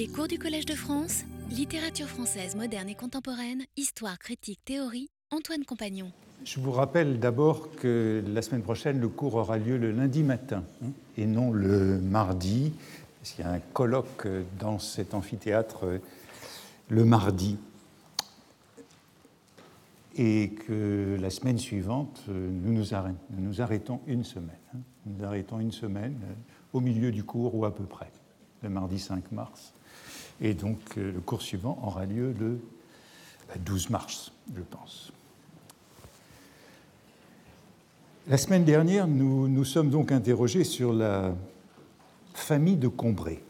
Les cours du Collège de France, littérature française moderne et contemporaine, histoire, critique, théorie, Antoine Compagnon. Je vous rappelle d'abord que la semaine prochaine, le cours aura lieu le lundi matin hein, et non le mardi, parce qu'il y a un colloque dans cet amphithéâtre le mardi. Et que la semaine suivante, nous nous, arrêtons, nous arrêtons une semaine. Hein. Nous arrêtons une semaine euh, au milieu du cours ou à peu près, le mardi 5 mars. Et donc euh, le cours suivant aura lieu le 12 bah, mars, je pense. La semaine dernière, nous nous sommes donc interrogés sur la famille de Combray,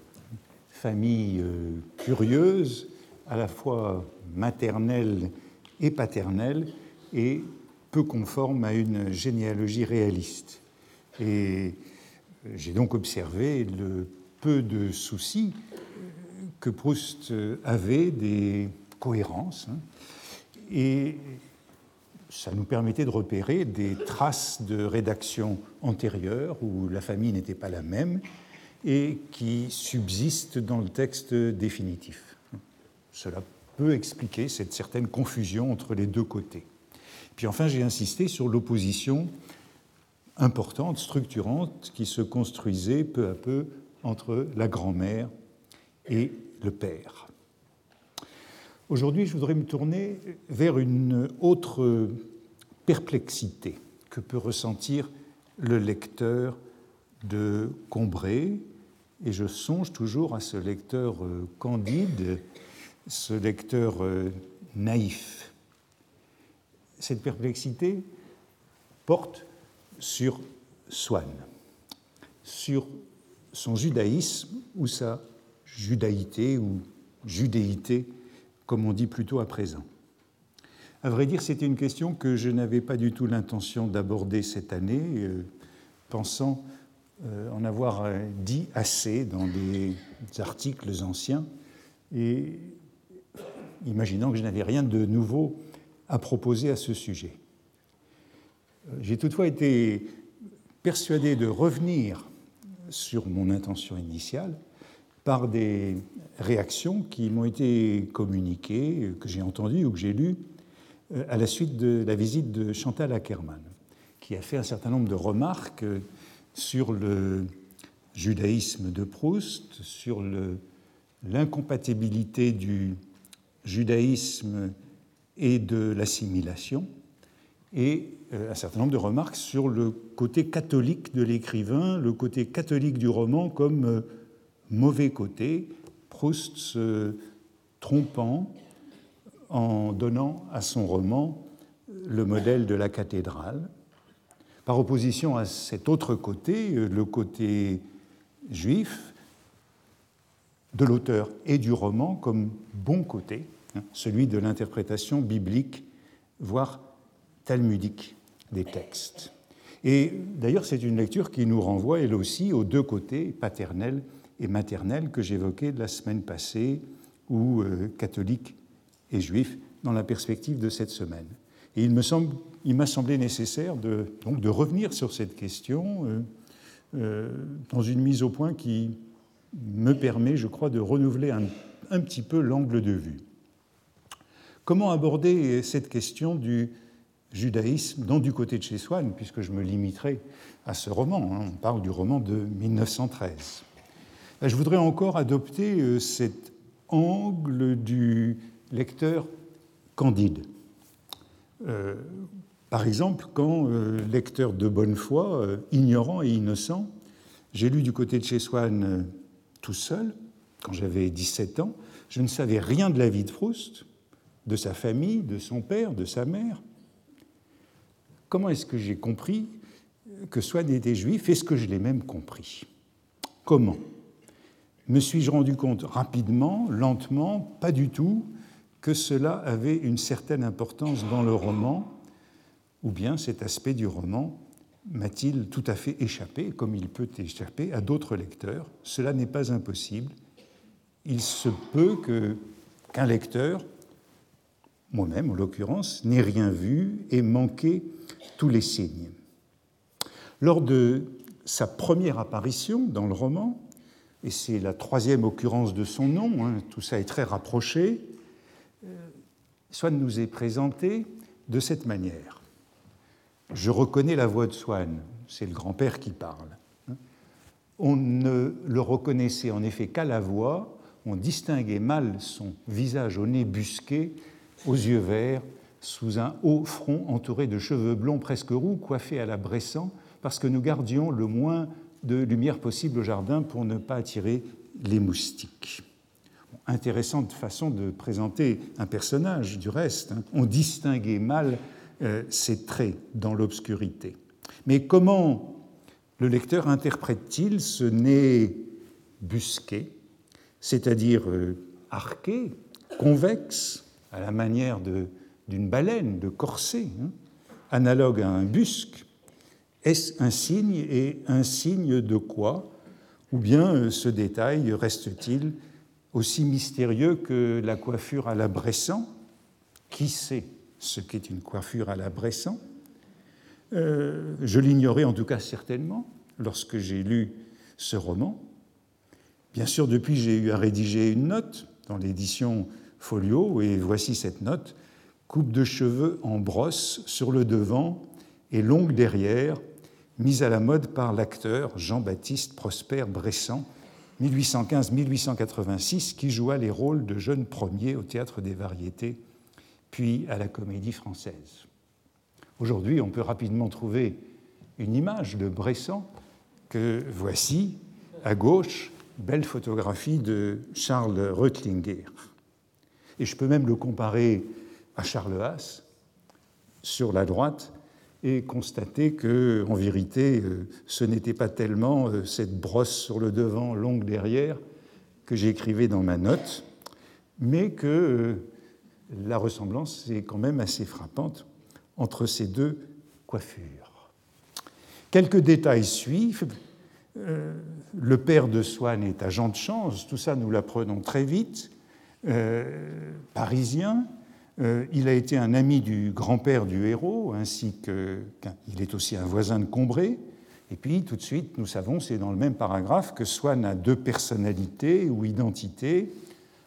famille euh, curieuse, à la fois maternelle et paternelle, et peu conforme à une généalogie réaliste. Et j'ai donc observé le peu de soucis que Proust avait des cohérences. Hein, et ça nous permettait de repérer des traces de rédaction antérieure où la famille n'était pas la même et qui subsistent dans le texte définitif. Cela peut expliquer cette certaine confusion entre les deux côtés. Puis enfin, j'ai insisté sur l'opposition importante, structurante, qui se construisait peu à peu entre la grand-mère et le père. Aujourd'hui, je voudrais me tourner vers une autre perplexité que peut ressentir le lecteur de Combray, et je songe toujours à ce lecteur euh, candide, ce lecteur euh, naïf. Cette perplexité porte sur Swann, sur son judaïsme ou sa judaïté ou judéité, comme on dit plutôt à présent. À vrai dire, c'était une question que je n'avais pas du tout l'intention d'aborder cette année, euh, pensant euh, en avoir euh, dit assez dans des articles anciens et imaginant que je n'avais rien de nouveau à proposer à ce sujet. J'ai toutefois été persuadé de revenir sur mon intention initiale par des réactions qui m'ont été communiquées, que j'ai entendues ou que j'ai lues euh, à la suite de la visite de Chantal Ackermann, qui a fait un certain nombre de remarques sur le judaïsme de Proust, sur l'incompatibilité du judaïsme et de l'assimilation, et euh, un certain nombre de remarques sur le côté catholique de l'écrivain, le côté catholique du roman comme euh, mauvais côté, Proust se trompant en donnant à son roman le modèle de la cathédrale, par opposition à cet autre côté, euh, le côté juif de l'auteur et du roman comme bon côté, hein, celui de l'interprétation biblique, voire talmudique des textes. Et d'ailleurs, c'est une lecture qui nous renvoie, elle aussi, aux deux côtés, paternel et maternel, que j'évoquais la semaine passée, ou euh, catholique et juif, dans la perspective de cette semaine. Et il me semble, m'a semblé nécessaire de, donc, de revenir sur cette question euh, euh, dans une mise au point qui me permet, je crois, de renouveler un, un petit peu l'angle de vue. Comment aborder cette question du judaïsme, non du côté de chez Swann, puisque je me limiterai à ce roman, hein. on parle du roman de 1913. Je voudrais encore adopter euh, cet angle du lecteur candide. Euh, par exemple, quand euh, lecteur de bonne foi, ignorant et innocent, j'ai lu du côté de chez Swann tout seul, quand j'avais 17 ans, je ne savais rien de la vie de Proust, de sa famille, de son père, de sa mère. Comment est-ce que j'ai compris que Swann était juif? Est-ce que je l'ai même compris? Comment? Me suis-je rendu compte rapidement, lentement, pas du tout, que cela avait une certaine importance dans le roman Ou bien cet aspect du roman m'a-t-il tout à fait échappé, comme il peut échapper à d'autres lecteurs? Cela n'est pas impossible. Il se peut qu'un lecteur, moi-même en l'occurrence, n'ait rien vu et manqué tous les signes. Lors de sa première apparition dans le roman, et c'est la troisième occurrence de son nom, hein, tout ça est très rapproché, Swann nous est présenté de cette manière. Je reconnais la voix de Swann, c'est le grand-père qui parle. On ne le reconnaissait en effet qu'à la voix, on distinguait mal son visage au nez busqué, aux yeux verts, sous un haut front entouré de cheveux blonds presque roux, coiffés à la Bressan, parce que nous gardions le moins de lumière possible au jardin pour ne pas attirer les moustiques. Intéressante façon de présenter un personnage, du reste. Hein. On distinguait mal euh, ses traits dans l'obscurité. Mais comment le lecteur interprète-t-il ce nez busqué, c'est-à-dire euh, arqué, convexe, à la manière d'une baleine, de corset, hein, analogue à un busque Est-ce un signe et un signe de quoi Ou bien euh, ce détail reste-t-il aussi mystérieux que la coiffure à la Bressan? Qui sait ce qu'est une coiffure à la Bressan? Euh, Je l'ignorais en tout cas certainement lorsque j'ai lu ce roman. Bien sûr, depuis, j'ai eu à rédiger une note dans l'édition Folio, et voici cette note. Coupe de cheveux en brosse sur le devant et longue derrière, mise à la mode par l'acteur Jean-Baptiste Prosper Bressan, 1815-1886, qui joua les rôles de jeunes premiers au théâtre des variétés, puis à la comédie française. Aujourd'hui, on peut rapidement trouver une image de Bressan que voici à gauche, belle photographie de Charles Reutlinger. Et je peux même le comparer à Charles Haas sur la droite et constater que, en vérité, euh, ce n'était pas tellement euh, cette brosse sur le devant, longue derrière, que j'écrivais dans ma note, mais que euh, la ressemblance est quand même assez frappante entre ces deux coiffures. Quelques détails suivent. Le père de Swann est agent de change, tout ça nous l'apprenons très vite. Parisien. Euh, il a été un ami du grand-père du héros, ainsi qu'il est aussi un voisin de Combray. Et puis, tout de suite, nous savons, c'est dans le même paragraphe, que Swann a deux personnalités ou identités.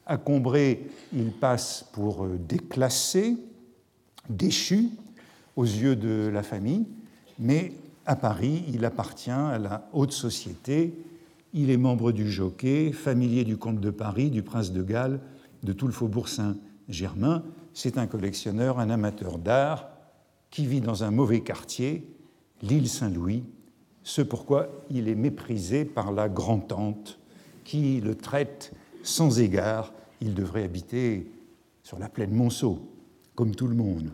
À Combray, il passe pour euh, déclassé, déchu aux yeux de la famille, mais à Paris, il appartient à la haute société. Il est membre du Jockey, familier du comte de Paris, du prince de Galles, de tout le faubourg Saint-Germain. C'est un collectionneur, un amateur d'art qui vit dans un mauvais quartier, l'île Saint-Louis, ce pourquoi il est méprisé par la grand-tante qui le traite sans égard. Il devrait habiter sur la plaine Monceau, comme tout le monde.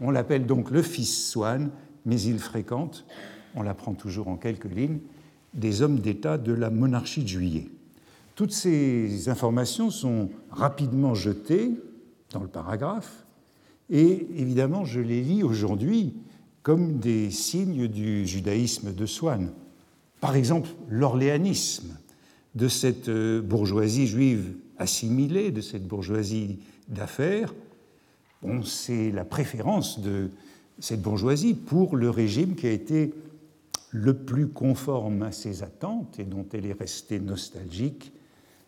On l'appelle donc le fils Swann, mais il fréquente, on l'apprend toujours en quelques lignes, des hommes d'État de la monarchie de Juillet. Toutes ces informations sont rapidement jetées dans le paragraphe et évidemment je les lis aujourd'hui comme des signes du judaïsme de Swann. Par exemple, l'orléanisme de cette euh, bourgeoisie juive assimilée, de cette bourgeoisie d'affaires, c'est la préférence de cette bourgeoisie pour le régime qui a été le plus conforme à ses attentes et dont elle est restée nostalgique,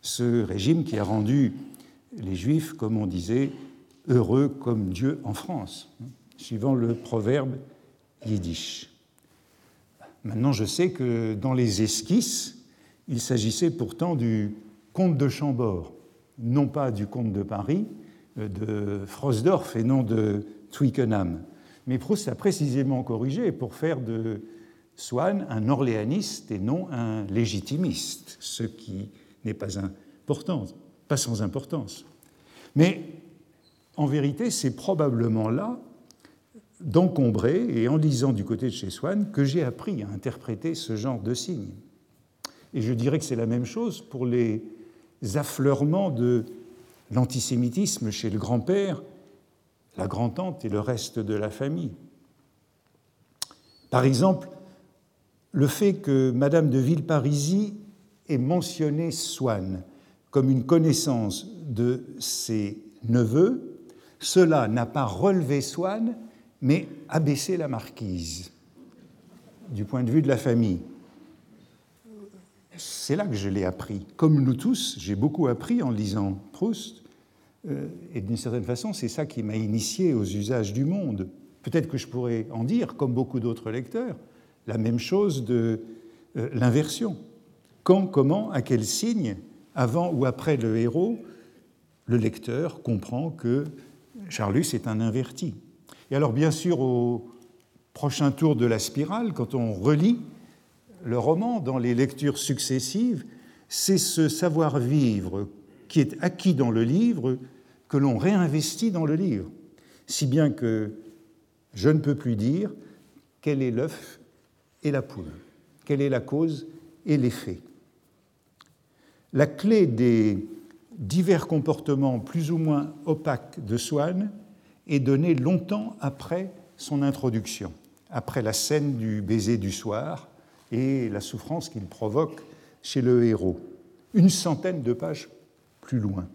ce régime qui a rendu les Juifs, comme on disait, heureux comme Dieu en France, suivant le proverbe yiddish. Maintenant, je sais que dans les esquisses, il s'agissait pourtant du comte de Chambord, non pas du comte de Paris, euh, de Frosdorf et non de Twickenham. Mais Proust a précisément corrigé pour faire de Swann un orléaniste et non un légitimiste, ce qui n'est pas important, pas sans importance. Mais en vérité, c'est probablement là, d'encombrer et en lisant du côté de chez Swann, que j'ai appris à interpréter ce genre de signes. Et je dirais que c'est la même chose pour les affleurements de l'antisémitisme chez le grand-père, la grand-tante et le reste de la famille. Par exemple, le fait que Madame de Villeparisis et mentionné Swann comme une connaissance de ses neveux, cela n'a pas relevé Swann, mais abaissé la marquise du point de vue de la famille. c'est là que je l'ai appris. Comme nous tous, j'ai beaucoup appris en lisant Proust, euh, et d'une certaine façon, c'est ça qui m'a initié aux usages du monde. Peut-être que je pourrais en dire, comme beaucoup d'autres lecteurs, la même chose de euh, l'inversion. Quand, comment, à quel signe, avant ou après le héros, le lecteur comprend que Charlus est un inverti. Et alors, bien sûr, au prochain tour de la spirale, quand on relit le roman dans les lectures successives, c'est ce savoir-vivre qui est acquis dans le livre que l'on réinvestit dans le livre, si bien que je ne peux plus dire quel est l'œuf et la poule, quelle est la cause et l'effet. La clé des divers comportements plus ou moins opaques de Swann est donnée longtemps après son introduction, après la scène du baiser du soir et la souffrance qu'il provoque chez le héros, une centaine de pages plus loin.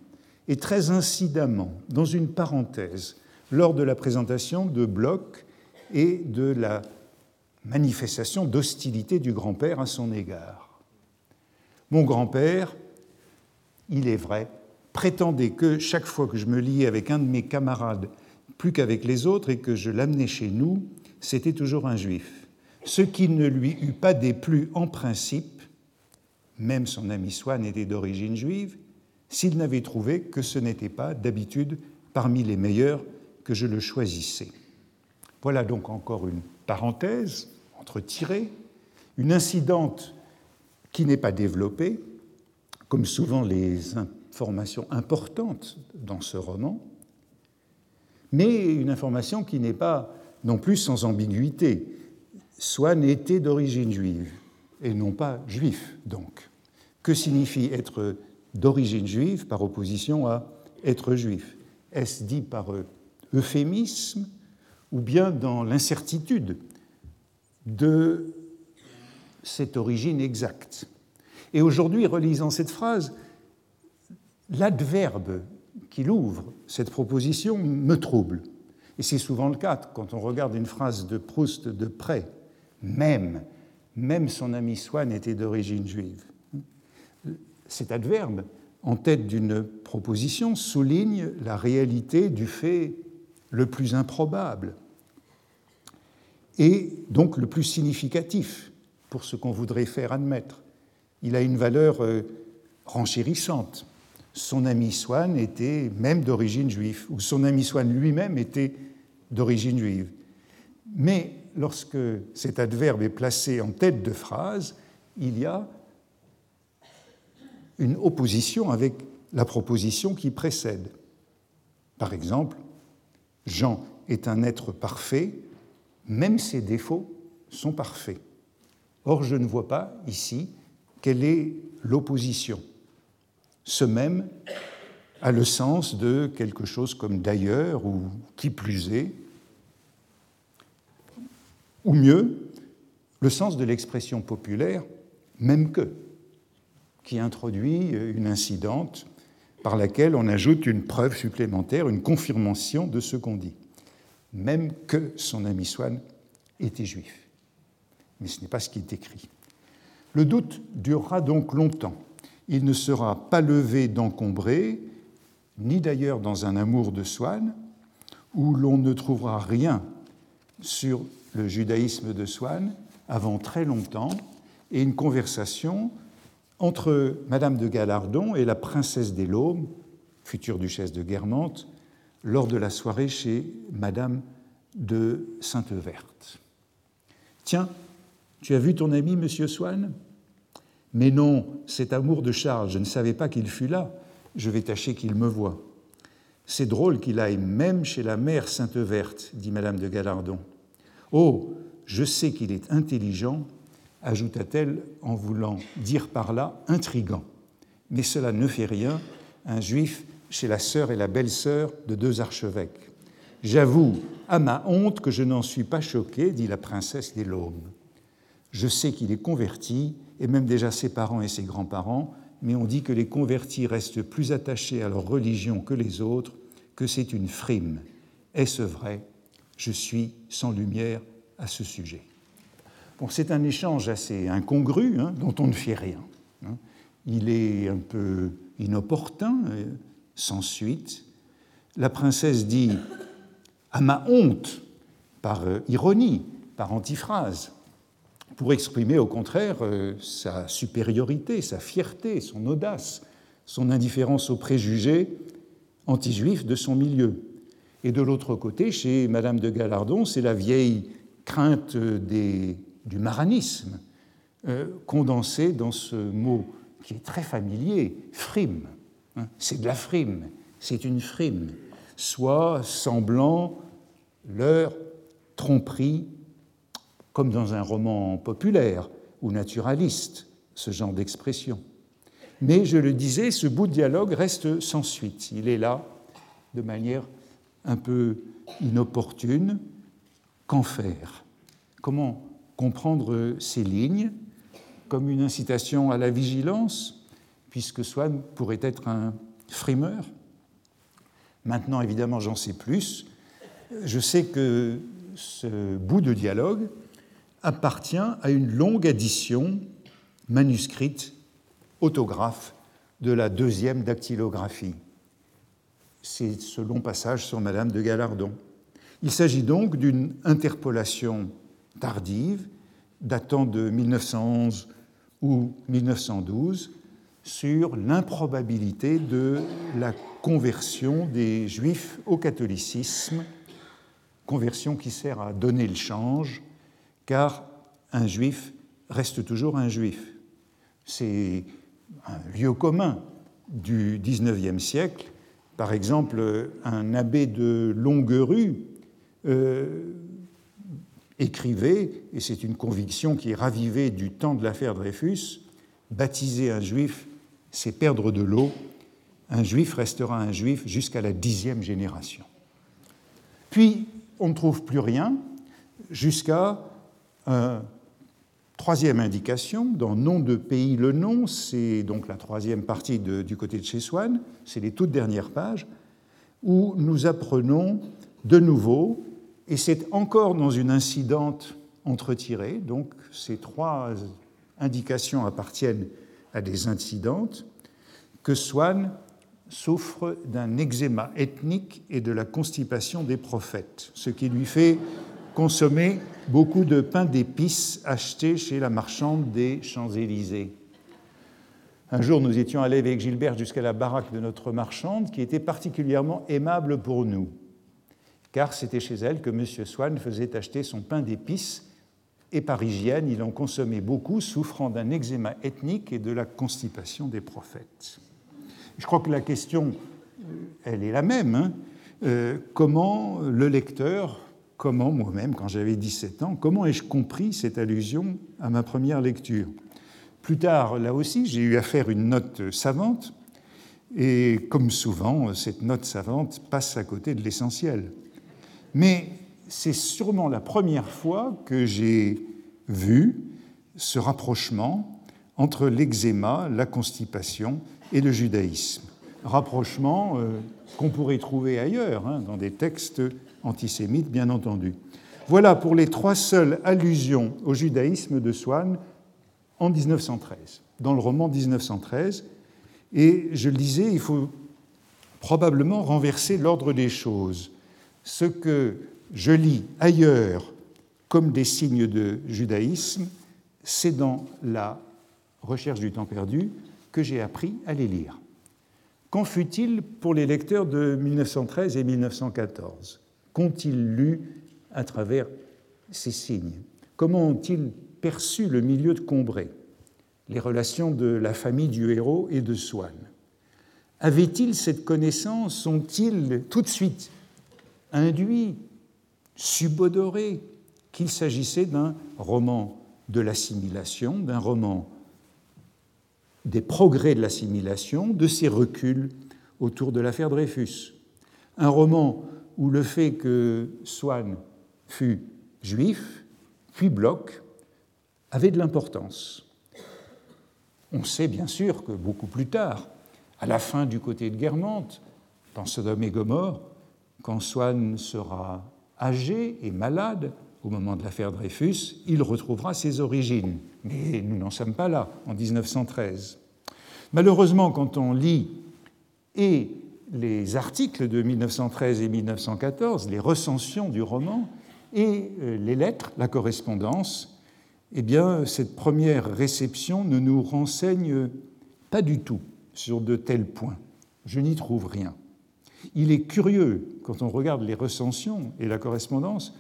Et très incidemment, dans une parenthèse, lors de la présentation de Bloch et de la manifestation d'hostilité du grand-père à son égard. Mon grand-père, il est vrai, prétendait que chaque fois que je me liais avec un de mes camarades plus qu'avec les autres et que je l'amenais chez nous, c'était toujours un juif. Ce qui ne lui eût pas déplu en principe, même son ami Swann était d'origine juive, s'il n'avait trouvé que ce n'était pas d'habitude parmi les meilleurs que je le choisissais. Voilà donc encore une parenthèse entre tirées, une incidente qui n'est pas développée, comme souvent les informations importantes dans ce roman, mais une information qui n'est pas non plus sans ambiguïté. Swann était d'origine juive, et non pas juif donc. Que signifie être d'origine juive par opposition à être juif? Est-ce dit par euphémisme ou bien dans l'incertitude de cette origine exacte? Et aujourd'hui, relisant cette phrase, l'adverbe qu'il ouvre cette proposition me trouble. Et c'est souvent le cas quand on regarde une phrase de Proust de près. Même, même son ami Swann était d'origine juive cet adverbe, en tête d'une proposition, souligne la réalité du fait le plus improbable et donc le plus significatif pour ce qu'on voudrait faire admettre. Il a une valeur euh, renchérissante. Son ami Swann était même d'origine juive, ou son ami Swann lui-même était d'origine juive. Mais lorsque cet adverbe est placé en tête de phrase, il y a une opposition avec la proposition qui précède. Par exemple, Jean est un être parfait, même ses défauts sont parfaits. Or, je ne vois pas ici quelle est l'opposition? Ce même a le sens de quelque chose comme d'ailleurs ou qui plus est, ou mieux, le sens de l'expression populaire même que qui introduit une incidente par laquelle on ajoute une preuve supplémentaire, une confirmation de ce qu'on dit, même que son ami Swann était juif. Mais ce n'est pas ce qui est écrit. Le doute durera donc longtemps. Il ne sera pas levé d'encombrer, ni d'ailleurs dans un amour de Swann, où l'on ne trouvera rien sur le judaïsme de Swann avant très longtemps, et une conversation entre Madame de Galardon et la princesse des Laumes, future duchesse de Guermantes, lors de la soirée chez Madame de Sainte-Verte. Tiens, tu as vu ton ami, Monsieur Swann? Mais non, cet amour de Charles, je ne savais pas qu'il fût là. Je vais tâcher qu'il me voie. C'est drôle qu'il aille même chez la mère Sainte-Verte, dit Madame de Galardon. Oh, je sais qu'il est intelligent ajouta-t-elle en voulant dire par là intrigant. Mais cela ne fait rien, un juif chez la sœur et la belle-sœur de deux archevêques. J'avoue à ma honte que je n'en suis pas choqué, dit la princesse des Laumes. Je sais qu'il est converti, et même déjà ses parents et ses grands-parents, mais on dit que les convertis restent plus attachés à leur religion que les autres, que c'est une frime. Est-ce vrai? Je suis sans lumière à ce sujet c'est un échange assez incongru, hein, dont on ne fait rien. Hein. Il est un peu inopportun, euh, sans suite. La princesse dit à ma honte, par euh, ironie, par antiphrase, pour exprimer au contraire euh, sa supériorité, sa fierté, son audace, son indifférence aux préjugés anti-juifs de son milieu. Et de l'autre côté, chez Madame de Gallardon, c'est la vieille crainte des, du maranisme, euh, condensée dans ce mot qui est très familier, frime. Hein. c'est de la frime, c'est une frime, soit semblant leur tromperie, comme dans un roman populaire ou naturaliste, ce genre d'expression. Mais je le disais, ce bout de dialogue reste sans suite. Il est là de manière un peu inopportune. Qu'en faire? Comment comprendre ces lignes? Comme une incitation à la vigilance, puisque Swann pourrait être un frimeur? Maintenant, évidemment, j'en sais plus. Je sais que ce bout de dialogue appartient à une longue addition manuscrite, autographe, de la deuxième dactylographie. C'est ce long passage sur Madame de Gallardon. Il s'agit donc d'une interpolation tardive, datant de 1911 ou 1912, sur l'improbabilité de la conversion des Juifs au catholicisme, conversion qui sert à donner le change car un juif reste toujours un juif. C'est un lieu commun du XIXe siècle. Par exemple, un abbé de Longuerue euh, écrivait, et c'est une conviction qui est ravivée du temps de l'affaire Dreyfus, baptiser un juif, c'est perdre de l'eau. Un juif restera un juif jusqu'à la dixième génération. Puis, on ne trouve plus rien jusqu'à troisième indication, dans Nom de pays, le nom, c'est donc la troisième partie du côté de chez Swann, c'est les toutes dernières pages, où nous apprenons de nouveau, et c'est encore dans une incidente entretirée, donc ces trois indications appartiennent à des incidentes, que Swann souffre d'un eczéma ethnique et de la constipation des prophètes, ce qui lui fait consommer beaucoup de pain d'épices acheté chez la marchande des Champs-Élysées. Un jour, nous étions allés avec Gilbert jusqu'à la baraque de notre marchande, qui était particulièrement aimable pour nous, car c'était chez elle que M. Swann faisait acheter son pain d'épices, et par hygiène, il en consommait beaucoup, souffrant d'un eczéma ethnique et de la constipation des prophètes. Je crois que la question, elle est la même. Hein. Euh, comment le lecteur comment moi-même, quand j'avais 17 ans, comment ai-je compris cette allusion à ma première lecture? Plus tard, là aussi, j'ai eu à faire une note savante, et comme souvent, cette note savante passe à côté de l'essentiel. Mais c'est sûrement la première fois que j'ai vu ce rapprochement entre l'eczéma, la constipation et le judaïsme. Rapprochement euh, qu'on pourrait trouver ailleurs, hein, dans des textes antisémite, bien entendu. Voilà pour les trois seules allusions au judaïsme de Swann en 1913, dans le roman 1913. Et je le disais, il faut probablement renverser l'ordre des choses. Ce que je lis ailleurs comme des signes de judaïsme, c'est dans la recherche du temps perdu que j'ai appris à les lire. Qu'en fut-il pour les lecteurs de 1913 et 1914 Qu'ont-ils lu à travers ces signes? Comment ont-ils perçu le milieu de Combray, les relations de la famille du héros et de Swann. Avaient-ils cette connaissance? Sont-ils tout de suite induits, subodorés qu'il s'agissait d'un roman de l'assimilation, d'un roman des progrès de l'assimilation, de ses reculs autour de l'affaire Dreyfus? Un roman où le fait que Swann fût juif, puis Bloch, avait de l'importance. On sait bien sûr que beaucoup plus tard, à la fin du côté de Guermantes, dans Sodome et Gomorre, quand Swann sera âgé et malade, au moment de l'affaire Dreyfus, il retrouvera ses origines. Mais nous n'en sommes pas là, en 1913. Malheureusement, quand on lit et les articles de 1913 et 1914, les recensions du roman, et euh, les lettres, la correspondance, eh bien, cette première réception ne nous renseigne pas du tout sur de tels points. Je n'y trouve rien. Il est curieux, quand on regarde les recensions et la correspondance,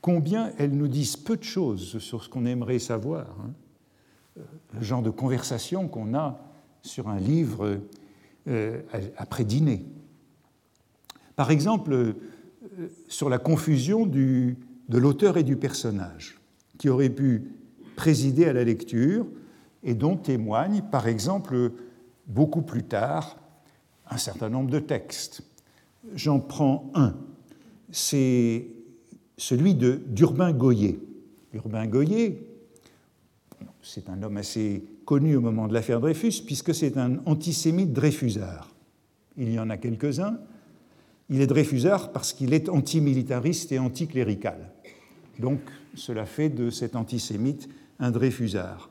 combien elles nous disent peu de choses sur ce qu'on aimerait savoir. Hein. Euh, le genre de conversation qu'on a sur un livre euh, après dîner. Par exemple, euh, sur la confusion de l'auteur et du personnage, qui aurait pu présider à la lecture et dont témoignent, par exemple, beaucoup plus tard, un certain nombre de textes. J'en prends un. C'est celui d'Urbain Goyer. Urbain Goyer, c'est un homme assez connu au moment de l'affaire Dreyfus, puisque c'est un antisémite dreyfusard. Il y en a quelques-uns. Il est dreyfusard parce qu'il est antimilitariste et anticlérical. Donc cela fait de cet antisémite un dreyfusard.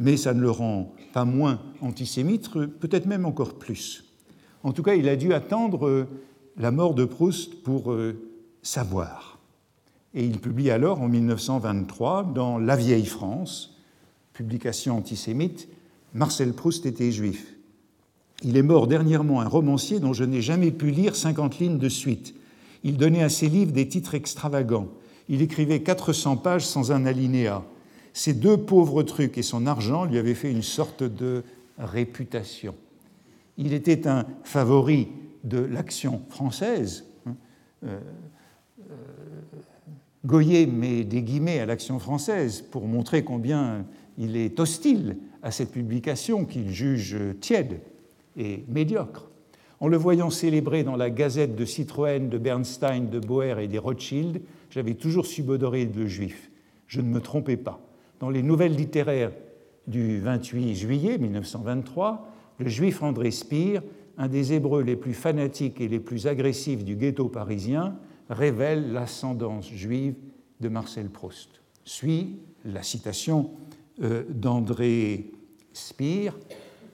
Mais ça ne le rend pas moins antisémite, peut-être même encore plus. En tout cas, il a dû attendre la mort de Proust pour euh, savoir. Et il publie alors en 1923 dans La vieille France, publication antisémite, Marcel Proust était juif. Il est mort dernièrement un romancier dont je n'ai jamais pu lire 50 lignes de suite. Il donnait à ses livres des titres extravagants. Il écrivait 400 pages sans un alinéa. Ces deux pauvres trucs et son argent lui avaient fait une sorte de réputation. Il était un favori de l'action française. Hein. Euh, euh, Goyer met des guillemets à l'action française pour montrer combien il est hostile à cette publication qu'il juge tiède et médiocre. En le voyant célébré dans la gazette de Citroën, de Bernstein, de Boer et des Rothschild, j'avais toujours subodoré de juif. Je ne me trompais pas. Dans les nouvelles littéraires du 28 juillet 1923, le juif André Spire un des Hébreux les plus fanatiques et les plus agressifs du ghetto parisien, révèle l'ascendance juive de Marcel Proust. Suit la citation euh, d'André Spire.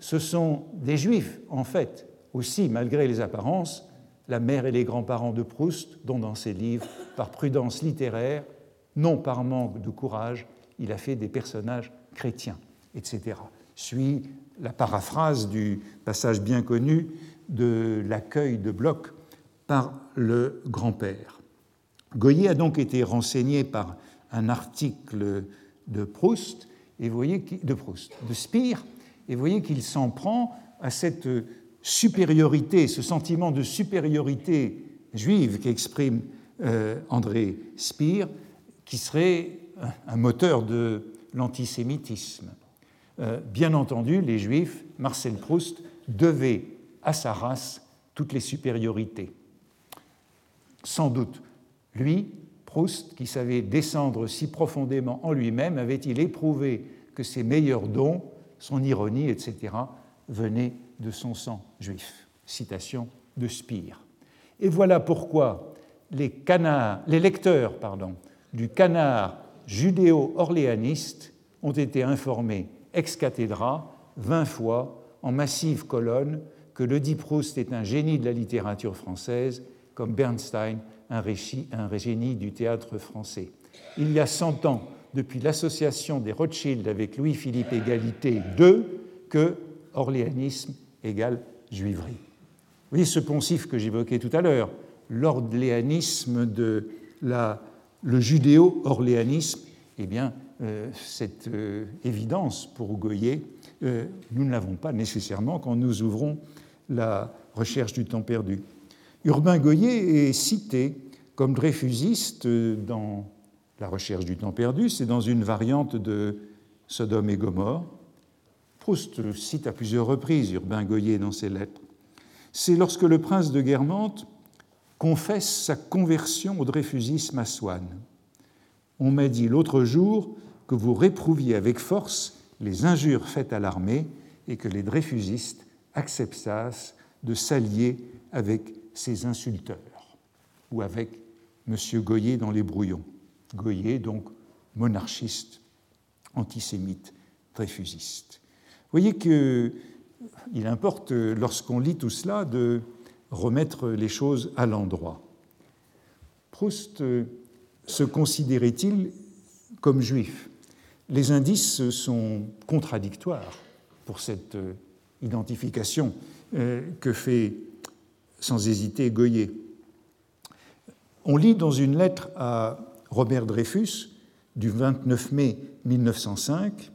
Ce sont des juifs, en fait, aussi, malgré les apparences, la mère et les grands-parents de Proust, dont dans ses livres, par prudence littéraire, non par manque de courage, il a fait des personnages chrétiens, etc. Suit la paraphrase du passage bien connu de l'accueil de Bloch par le grand-père. Goyer a donc été renseigné par un article de Proust, et voyez de Proust, Spire, et voyez qu'il s'en prend à cette supériorité, ce sentiment de supériorité juive qu'exprime euh, André Spire, qui serait un moteur de l'antisémitisme. Euh, bien entendu, les Juifs, Marcel Proust, devaient à sa race toutes les supériorités. Sans doute, lui, Proust, qui savait descendre si profondément en lui-même, avait-il éprouvé que ses meilleurs dons, son ironie, etc., venaient de son sang juif. Citation de Spire. Et voilà pourquoi les, canards, les lecteurs du canard judéo-orléaniste ont été informés ex cathedra, vingt fois, en massive colonne, que le dit Proust est un génie de la littérature française, comme Bernstein, un, un génie du théâtre français. Il y a cent ans, depuis l'association des Rothschild avec Louis-Philippe Égalité II, que orléanisme égale juiverie. Vous voyez ce poncif que j'évoquais tout à l'heure, l'orléanisme de la, le judéo-orléanisme, eh bien, euh, cette euh, évidence pour Goyer, euh, nous ne l'avons pas nécessairement quand nous ouvrons la recherche du temps perdu. Urbain Goyer est cité comme dreyfusiste dans la recherche du temps perdu, c'est dans une variante de Sodome et Gomorre. Proust cite à plusieurs reprises Urbain Goyer dans ses lettres. C'est lorsque le prince de Guermantes confesse sa conversion au dreyfusisme à Swann. On m'a dit l'autre jour que vous réprouviez avec force les injures faites à l'armée et que les dreyfusistes acceptassent de s'allier avec ces insulteurs ou avec M. Goyer dans les brouillons. Goyer, donc monarchiste, antisémite, dreyfusiste. Vous voyez qu'il importe, lorsqu'on lit tout cela, de remettre les choses à l'endroit. Proust se considérait-il comme juif? Les indices sont contradictoires pour cette identification euh, que fait sans hésiter Goyer. On lit dans une lettre à Robert Dreyfus du 29 mai 1905,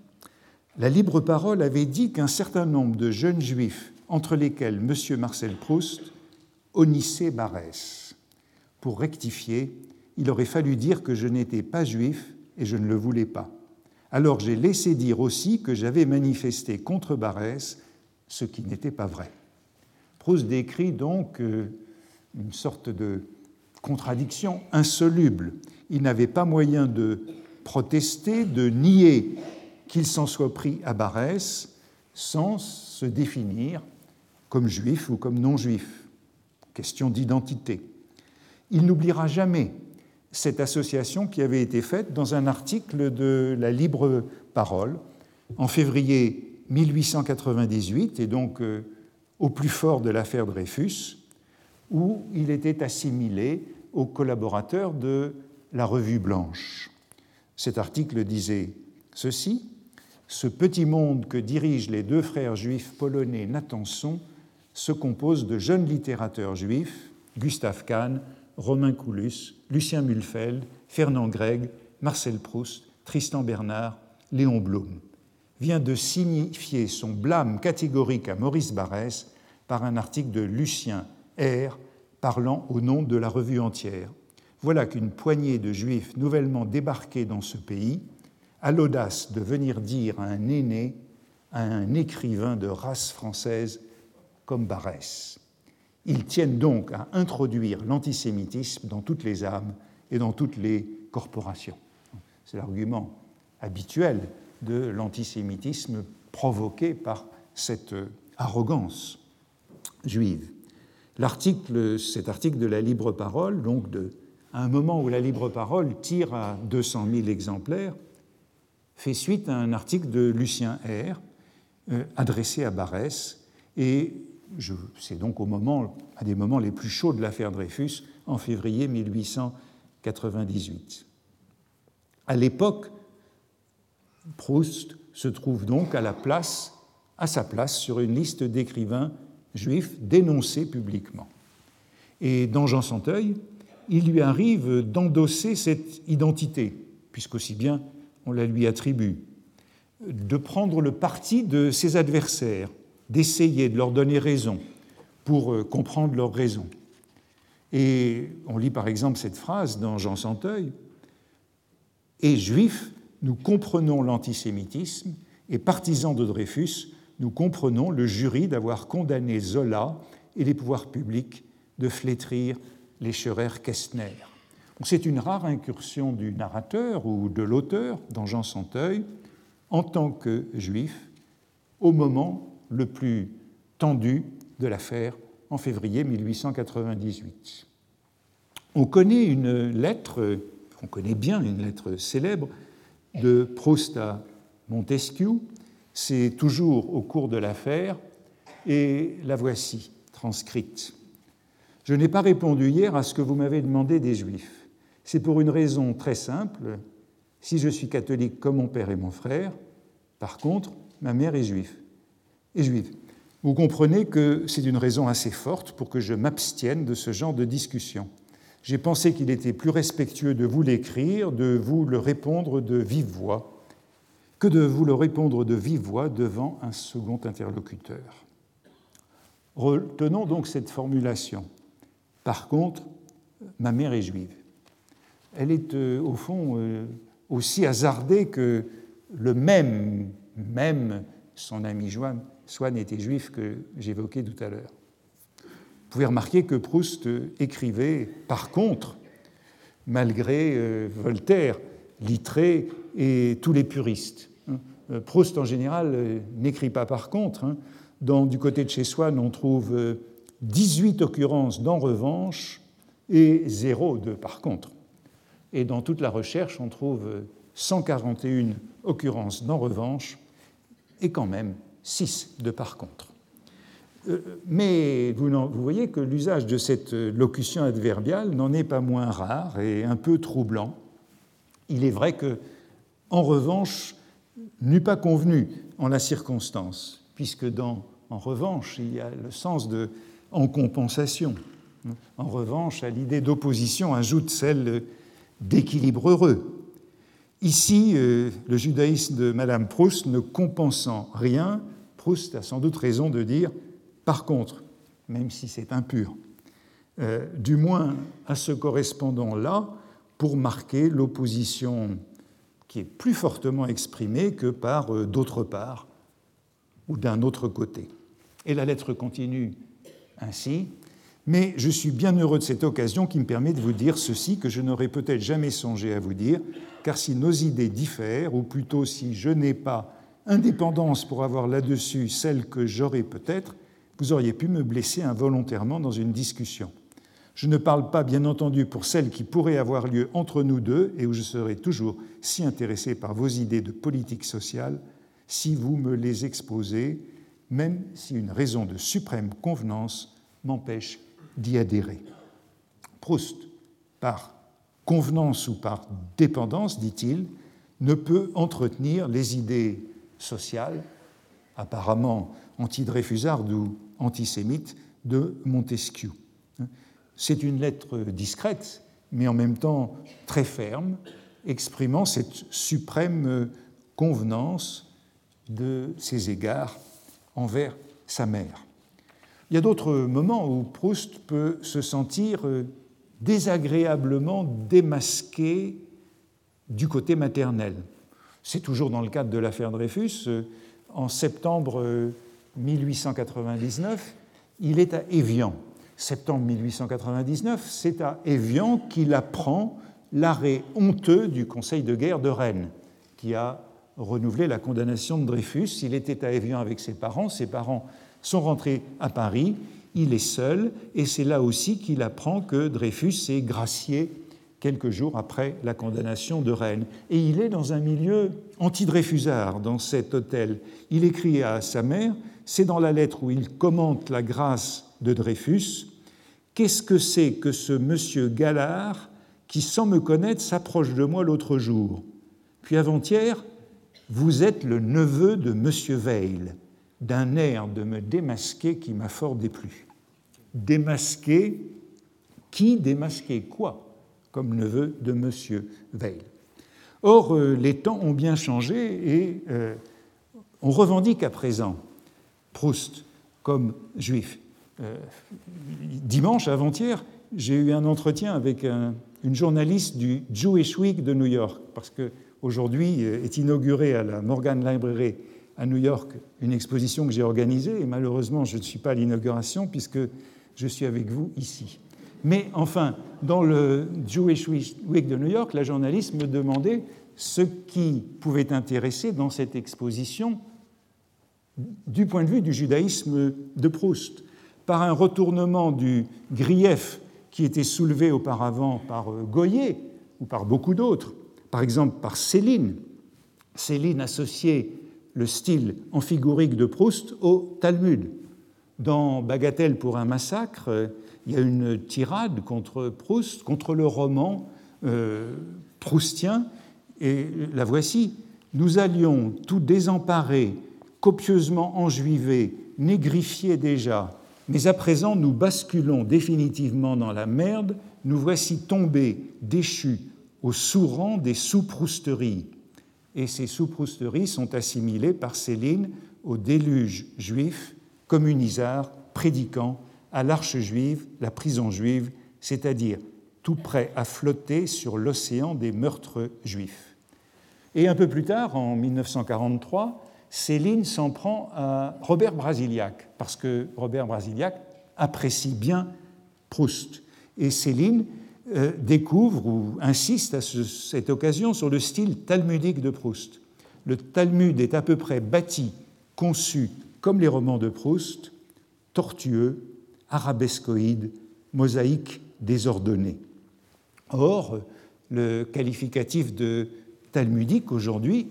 La libre parole avait dit qu'un certain nombre de jeunes juifs, entre lesquels M. Marcel Proust, honnissaient Barès. Pour rectifier, il aurait fallu dire que je n'étais pas juif et je ne le voulais pas. Alors j'ai laissé dire aussi que j'avais manifesté contre Barès, ce qui n'était pas vrai. Proust décrit donc euh, une sorte de contradiction insoluble. Il n'avait pas moyen de protester, de nier qu'il s'en soit pris à Barès sans se définir comme juif ou comme non-juif. Question d'identité. Il n'oubliera jamais cette association qui avait été faite dans un article de la Libre Parole en février 1898, et donc euh, au plus fort de l'affaire Dreyfus, où il était assimilé aux collaborateurs de la Revue Blanche. Cet article disait ceci Ce petit monde que dirigent les deux frères juifs polonais Natanson se compose de jeunes littérateurs juifs, Gustave Kahn, Romain Coulus, Lucien Mulfeld, Fernand Gregg, Marcel Proust, Tristan Bernard, Léon Blum, vient de signifier son blâme catégorique à Maurice Barrès par un article de Lucien R parlant au nom de la revue entière. Voilà qu'une poignée de juifs nouvellement débarqués dans ce pays a l'audace de venir dire à un aîné, à un écrivain de race française comme Barès. Ils tiennent donc à introduire l'antisémitisme dans toutes les âmes et dans toutes les corporations. C'est l'argument habituel de l'antisémitisme provoqué par cette arrogance juive. L'article, cet article de la libre parole, donc de, à un moment où la libre parole tire à 200 000 exemplaires, fait suite à un article de Lucien R, euh, adressé à Barès, et c'est donc au moment, à des moments les plus chauds de l'affaire Dreyfus, en février 1898. À l'époque, Proust se trouve donc à, sa place sur une liste d'écrivains juifs dénoncés publiquement. Et dans Jean Santeuil, il lui arrive d'endosser cette identité, puisqu'aussi bien on la lui attribue, de prendre le parti de ses adversaires, d'essayer de leur donner raison pour euh, comprendre leurs raisons. Et on lit par exemple cette phrase dans Jean Santeuil Et juifs, nous comprenons l'antisémitisme, et partisans de Dreyfus, nous comprenons le jury d'avoir condamné Zola et les pouvoirs publics de flétrir les Scherer-Kestner. C'est une rare incursion du narrateur ou de l'auteur dans Jean Santeuil en tant que juif au moment le plus tendu de l'affaire en février 1898. On connaît une lettre, on connaît bien une lettre célèbre de Proust à Montesquieu, c'est toujours au cours de l'affaire, et la voici, transcrite. Je n'ai pas répondu hier à ce que vous m'avez demandé des Juifs. C'est pour une raison très simple. Si je suis catholique comme mon père et mon frère, par contre, ma mère est juive juive. Vous comprenez que c'est une raison assez forte pour que je m'abstienne de ce genre de discussion. J'ai pensé qu'il était plus respectueux de vous l'écrire, de vous le répondre de vive voix, que de vous le répondre de vive voix devant un second interlocuteur. Retenons donc cette formulation. Par contre, ma mère est juive. Elle est euh, au fond euh, aussi hasardée que le même, même son ami Joanne, Swann était juif que j'évoquais tout à l'heure. Pouvez remarquer que Proust écrivait, par contre, malgré euh, Voltaire, Littré et tous les puristes. Hein. Euh, Proust, en général, euh, n'écrit pas par contre. Hein. Dans, du côté de chez Swann, on trouve 18 occurrences d'en revanche et zéro de par contre. Et dans toute la recherche, on trouve 141 occurrences d'en revanche et quand même 6 de par contre. Euh, mais vous, voyez que l'usage de cette locution adverbiale n'en est pas moins rare et un peu troublant. Il est vrai que, en revanche, n'eût pas convenu en la circonstance, puisque dans en revanche, il y a le sens de en compensation. En revanche, à l'idée d'opposition ajoute celle d'équilibre heureux. Ici, euh, le judaïsme de Madame Proust ne compensant rien, Proust a sans doute raison de dire par contre, même si c'est impur, euh, du moins à ce correspondant-là, pour marquer l'opposition qui est plus fortement exprimée que par euh, d'autre part ou d'un autre côté. Et la lettre continue ainsi. Mais je suis bien heureux de cette occasion qui me permet de vous dire ceci que je n'aurais peut-être jamais songé à vous dire, car si nos idées diffèrent, ou plutôt si je n'ai pas indépendance pour avoir là-dessus celle que j'aurais peut-être, vous auriez pu me blesser involontairement dans une discussion. Je ne parle pas, bien entendu, pour celle qui pourrait avoir lieu entre nous deux et où je serais toujours si intéressé par vos idées de politique sociale si vous me les exposez, même si une raison de suprême convenance m'empêche d'y adhérer. Proust, par convenance ou par dépendance, dit-il, ne peut entretenir les idées sociales, apparemment anti-Dreyfusardes ou antisémite de Montesquieu. C'est une lettre discrète, mais en même temps très ferme, exprimant cette suprême convenance de ses égards envers sa mère. Il y a d'autres moments où Proust peut se sentir désagréablement démasqué du côté maternel. C'est toujours dans le cadre de l'affaire Dreyfus. En septembre 1899, il est à Évian. Septembre 1899, c'est à Évian qu'il apprend l'arrêt honteux du Conseil de guerre de Rennes, qui a renouvelé la condamnation de Dreyfus. Il était à Évian avec ses parents, ses parents sont rentrés à Paris, il est seul, et c'est là aussi qu'il apprend que Dreyfus est gracié quelques jours après la condamnation de Rennes. Et il est dans un milieu anti-Dreyfusard, dans cet hôtel. Il écrit à sa mère c'est dans la lettre où il commente la grâce de Dreyfus. Qu'est-ce que c'est que ce monsieur Gallard qui, sans me connaître, s'approche de moi l'autre jour? Puis avant-hier, vous êtes le neveu de monsieur Veil, d'un air de me démasquer qui m'a fort déplu. Démasquer? Qui démasquer? Quoi? Comme neveu de monsieur Veil. Or, euh, les temps ont bien changé et euh, on revendique à présent Proust comme juif. Euh, dimanche, avant-hier, j'ai eu un entretien avec une journaliste du Jewish Week de New York, parce qu'aujourd'hui est inaugurée à la Morgan Library à New York une exposition que j'ai organisée, et malheureusement je ne suis pas à l'inauguration puisque je suis avec vous ici. Mais enfin, dans le Jewish Week de New York, la journaliste me demandait ce qui pouvait intéresser dans cette exposition du point de vue du judaïsme de Proust, par un retournement du grief qui était soulevé auparavant par euh, Goyer ou par beaucoup d'autres, par exemple par Céline. Céline associait le style amphigorique de Proust au Talmud. Dans Bagatelle pour un massacre, il y a une tirade contre Proust, contre le roman euh, proustien, et la voici. Nous allions tout désemparés copieusement enjuivés, négrifiés déjà, mais à présent nous basculons définitivement dans la merde, nous voici tombés, déchus, au sous-rang des sous-prousteries. Et ces sous-prousteries sont assimilées par Céline au déluge juif, communisard, prédiquant à l'arche juive, la prison juive, c'est-à-dire tout prêt à flotter sur l'océan des meurtres juifs. Et un peu plus tard, en 1943, Céline s'en prend à Robert Brasiliac, parce que Robert Brasiliac apprécie bien Proust. Et Céline euh, découvre ou insiste à cette occasion sur le style talmudique de Proust. Le Talmud est à peu près bâti, conçu comme les romans de Proust, tortueux, arabescoïde, mosaïque désordonnée. Or, le qualificatif de talmudique aujourd'hui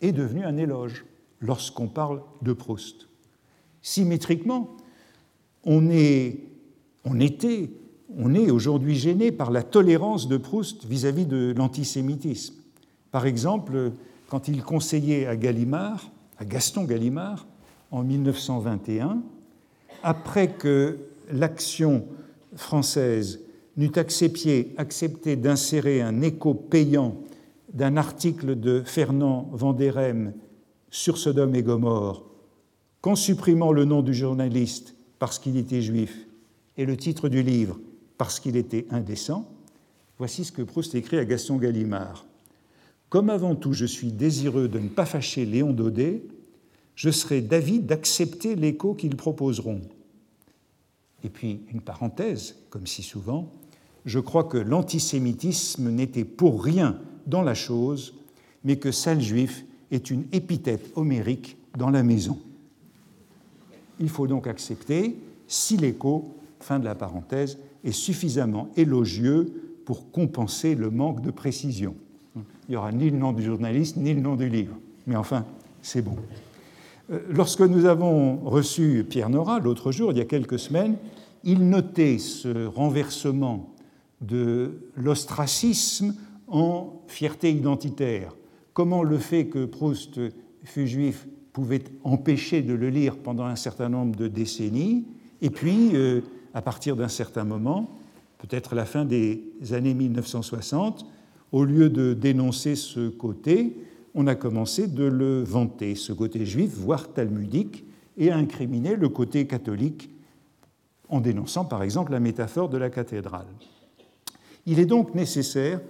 est devenu un éloge lorsqu'on parle de Proust. Symétriquement, on, est, on était, on est aujourd'hui gêné par la tolérance de Proust vis-à-vis de l'antisémitisme. Par exemple, quand il conseillait à Gallimard, à Gaston Gallimard, en 1921, après que l'action française accepté, accepté d'insérer un écho payant d'un article de Fernand Vanderem sur Sodome et Gomorre, qu'en supprimant le nom du journaliste parce qu'il était juif et le titre du livre parce qu'il était indécent, voici ce que Proust écrit à Gaston Gallimard. Comme avant tout je suis désireux de ne pas fâcher Léon Daudet, je serai d'avis d'accepter l'écho qu'ils proposeront. Et puis une parenthèse, comme si souvent, je crois que l'antisémitisme n'était pour rien dans la chose, mais que sale juif est une épithète homérique dans la maison. Il faut donc accepter si l'écho, fin de la parenthèse, est suffisamment élogieux pour compenser le manque de précision. Il n'y aura ni le nom du journaliste, ni le nom du livre. Mais enfin, c'est bon. Euh, lorsque nous avons reçu Pierre Nora l'autre jour, il y a quelques semaines, il notait ce renversement de l'ostracisme en fierté identitaire. Comment le fait que Proust fut juif pouvait empêcher de le lire pendant un certain nombre de décennies, et puis, euh, à partir d'un certain moment, peut-être la fin des années 1960, au lieu de dénoncer ce côté, on a commencé de le vanter, ce côté juif, voire talmudique, et à incriminer le côté catholique en dénonçant par exemple la métaphore de la cathédrale. Il est donc nécessaire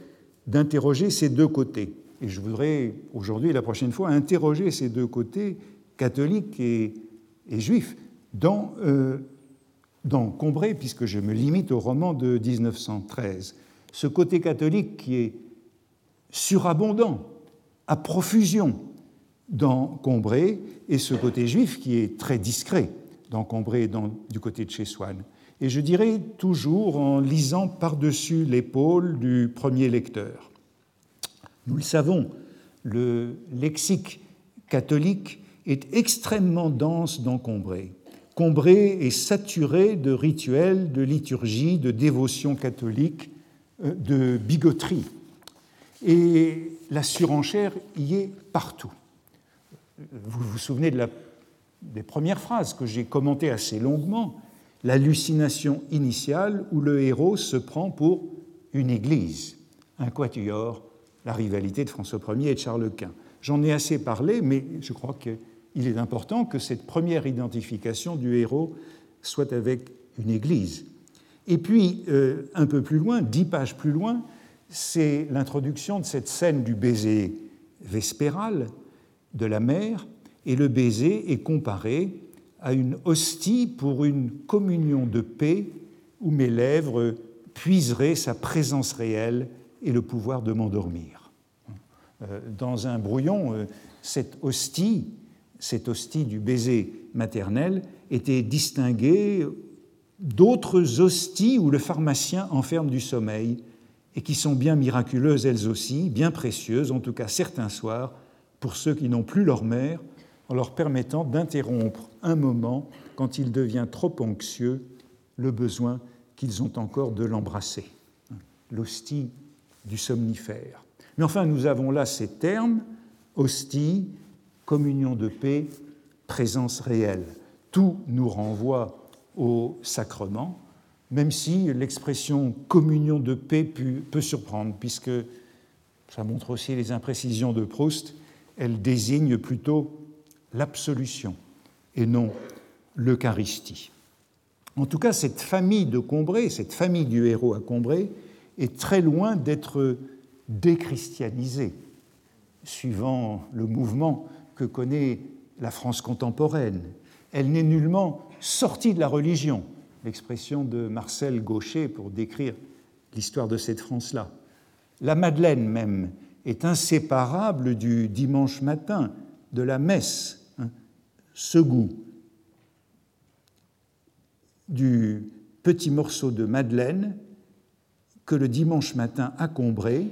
d'interroger ces deux côtés. Et je voudrais aujourd'hui et la prochaine fois interroger ces deux côtés, catholiques et, juifs, dans, euh, Combray, puisque je me limite au roman de 1913. Ce côté catholique qui est surabondant, à profusion dans Combray, et ce côté juif qui est très discret dans Combray du côté de chez Swann. Et je dirais toujours en lisant par-dessus l'épaule du premier lecteur. Nous le savons, le lexique catholique est extrêmement dense dans Combray. Combray est saturé de rituels, de liturgie, de dévotion catholique, euh, de bigoterie. Et la surenchère y est partout. Vous vous souvenez de la, des premières phrases que j'ai commentées assez longuement, l'hallucination initiale où le héros se prend pour une église, un quatuor, la rivalité de François Ier et de Charles Quint. J'en ai assez parlé, mais je crois qu'il est important que cette première identification du héros soit avec une église. Et puis, euh, un peu plus loin, dix pages plus loin, c'est l'introduction de cette scène du baiser vespéral de la mère, et le baiser est comparé à une hostie pour une communion de paix où mes lèvres puiseraient sa présence réelle et le pouvoir de m'endormir. Euh, dans un brouillon, euh, cette hostie, cette hostie du baiser maternel, était distinguée d'autres hosties où le pharmacien enferme du sommeil et qui sont bien miraculeuses elles aussi, bien précieuses, en tout cas certains soirs, pour ceux qui n'ont plus leur mère, en leur permettant d'interrompre un moment, quand il devient trop anxieux, le besoin qu'ils ont encore de l'embrasser. L'hostie du somnifère. Mais enfin, nous avons là ces termes, hostie, communion de paix, présence réelle. Tout nous renvoie au sacrement, même si l'expression communion de paix peut surprendre, puisque ça montre aussi les imprécisions de Proust, elle désigne plutôt l'absolution et non l'Eucharistie. En tout cas, cette famille de Combray, cette famille du héros à Combray, est très loin d'être déchristianisée, suivant le mouvement que connaît la France contemporaine. Elle n'est nullement sortie de la religion, l'expression de Marcel Gaucher pour décrire l'histoire de cette France-là. La Madeleine même est inséparable du dimanche matin, de la messe, hein, ce goût du petit morceau de Madeleine que le dimanche matin à Combray,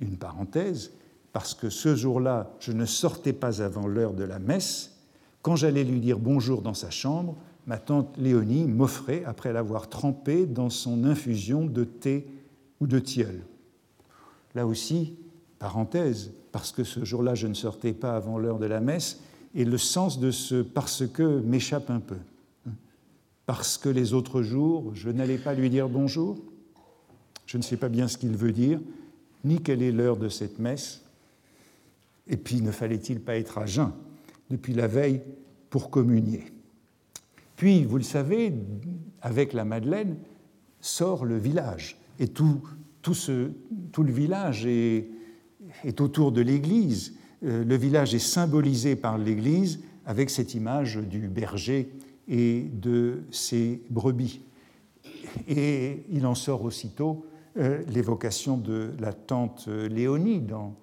une parenthèse, parce que ce jour-là, je ne sortais pas avant l'heure de la messe, quand j'allais lui dire bonjour dans sa chambre, ma tante Léonie m'offrait, après l'avoir trempé dans son infusion de thé ou de tilleul. Là aussi, parenthèse, parce que ce jour-là, je ne sortais pas avant l'heure de la messe, et le sens de ce parce que m'échappe un peu. Parce que les autres jours, je n'allais pas lui dire bonjour. Je ne sais pas bien ce qu'il veut dire, ni quelle est l'heure de cette messe. Et puis, ne fallait-il pas être à jeun depuis la veille pour communier? Puis, vous le savez, avec la Madeleine sort le village. Et tout, tout, le village est, est autour de l'église. Euh, le village est symbolisé par l'église avec cette image du berger et de ses brebis. Et il en sort aussitôt euh, l'évocation de la tante Léonie dans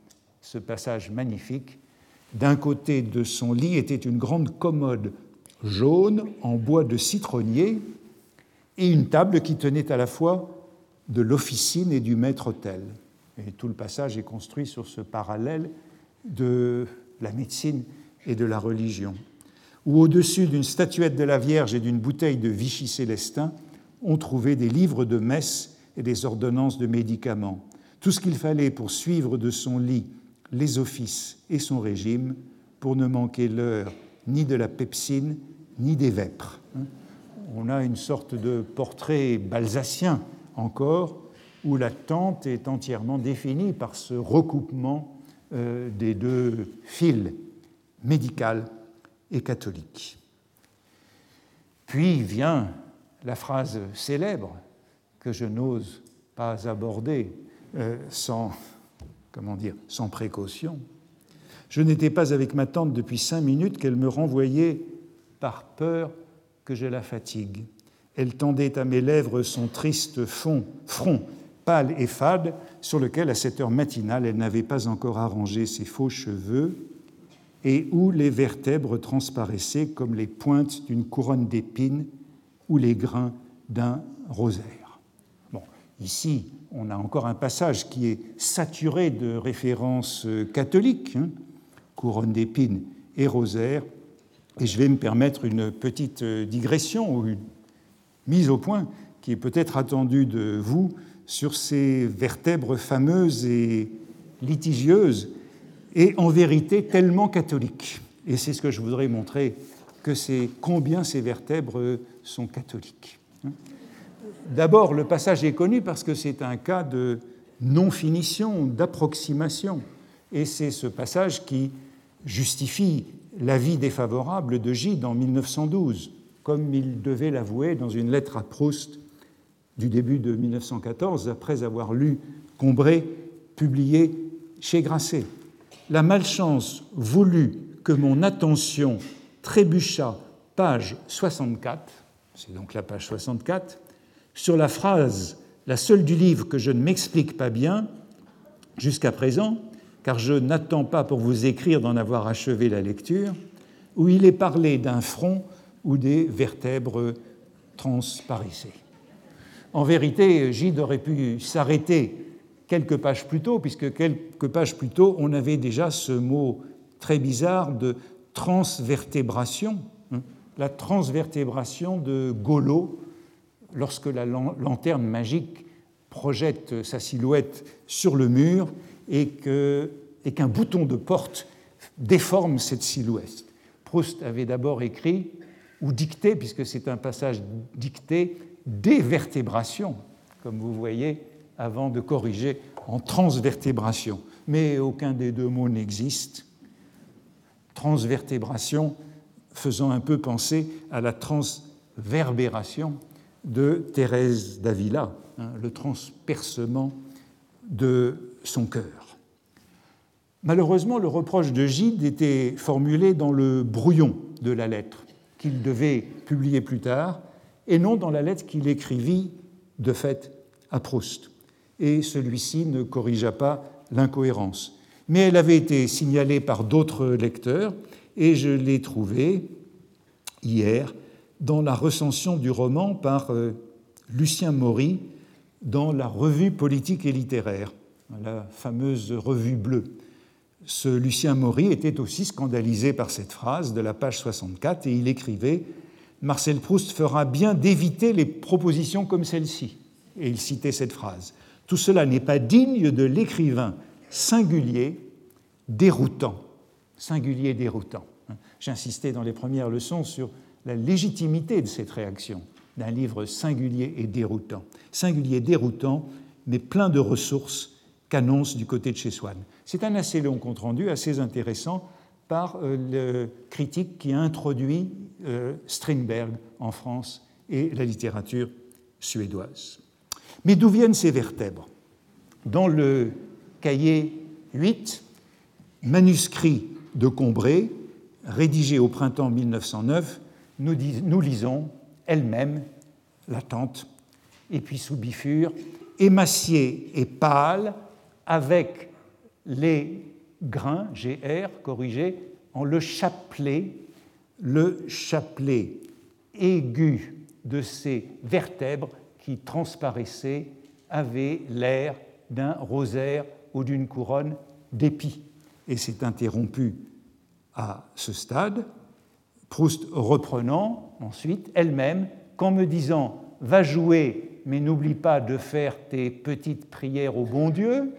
ce passage magnifique. D'un côté de son lit était une grande commode jaune en bois de citronnier et une table qui tenait à la fois de l'officine et du maître-autel. Et tout le passage est construit sur ce parallèle de la médecine et de la religion. Où au-dessus d'une statuette de la Vierge et d'une bouteille de Vichy célestin, on trouvait des livres de messe et des ordonnances de médicaments. Tout ce qu'il fallait pour suivre de son lit les offices et son régime, pour ne manquer l'heure ni de la pepsine ni des vêpres. On a une sorte de portrait balsacien encore, où la tente est entièrement définie par ce recoupement euh, des deux fils, médical et catholique. Puis vient la phrase célèbre que je n'ose pas aborder euh, sans, comment dire, sans précaution. Je n'étais pas avec ma tante depuis cinq minutes qu'elle me renvoyait par peur que je la fatigue. Elle tendait à mes lèvres son triste front, pâle et fade, sur lequel, à cette heure matinale, elle n'avait pas encore arrangé ses faux cheveux, et où les vertèbres transparaissaient comme les pointes d'une couronne d'épines ou les grains d'un rosaire. Ici, on a encore un passage qui est saturé de références catholiques, hein, couronne d'épines et rosaire, et je vais me permettre une petite digression ou une mise au point qui est peut-être attendue de vous sur ces vertèbres fameuses et litigieuses et en vérité tellement catholiques. Et c'est ce que je voudrais montrer, que c'est combien ces vertèbres sont catholiques. D'abord, le passage est connu parce que c'est un cas de non-finition, d'approximation. Et c'est ce passage qui justifie l'avis défavorable de Gide en 1912, comme il devait l'avouer dans une lettre à Proust du début de 1914, après avoir lu Combray, publié chez Grasset. La malchance voulut que mon attention trébucha, page 64, c'est donc la page 64, sur la phrase, la seule du livre que je ne m'explique pas bien jusqu'à présent, car je n'attends pas pour vous écrire d'en avoir achevé la lecture, où il est parlé d'un front où des vertèbres transparaissaient. En vérité, Gide aurait pu s'arrêter quelques pages plus tôt, puisque quelques pages plus tôt, on avait déjà ce mot très bizarre de transvertébration, hein, la transvertébration de Golo, lorsque la lanterne magique projette sa silhouette sur le mur et qu'un bouton de porte déforme cette silhouette. Proust avait d'abord écrit, ou dicté, puisque c'est un passage dicté, dévertébration, comme vous voyez, avant de corriger en transvertébration. Mais aucun des deux mots n'existe. Transvertébration faisant un peu penser à la transverbération de Thérèse d'Avila, hein, le transpercement de son cœur. Malheureusement, le reproche de Gide était formulé dans le brouillon de la lettre qu'il devait publier plus tard, et non dans la lettre qu'il écrivit de fait à Proust. Et celui-ci ne corrigea pas l'incohérence. Mais elle avait été signalée par d'autres lecteurs, et je l'ai trouvée hier dans la recension du roman par euh, Lucien Maury dans la revue politique et littéraire, la fameuse revue bleue. Ce Lucien Maury était aussi scandalisé par cette phrase de la page 64 et il écrivait Marcel Proust fera bien d'éviter les propositions comme celle-ci. Et il citait cette phrase. Tout cela n'est pas digne de l'écrivain singulier, déroutant. Singulier, déroutant. J'insistais dans les premières leçons sur la légitimité de cette réaction d'un livre singulier et déroutant. Singulier, déroutant, mais plein de ressources qu'annonce du côté de chez Swann. C'est un assez long compte-rendu, assez intéressant, par euh, le critique qui a introduit euh, Strindberg en France et la littérature suédoise. Mais d'où viennent ces vertèbres? Dans le cahier 8, manuscrit de Combray, rédigé au printemps 1909, nous, nous lisons elle-même, la tante, et puis sous bifure, émaciée et pâle, avec les grain, GR, corrigé, en le chapelet, le chapelet aigu de ces vertèbres qui transparaissaient avait l'air d'un rosaire ou d'une couronne d'épis. Et c'est interrompu à ce stade, Proust reprenant ensuite elle-même, qu'en me disant Va jouer, mais n'oublie pas de faire tes petites prières au bon Dieu,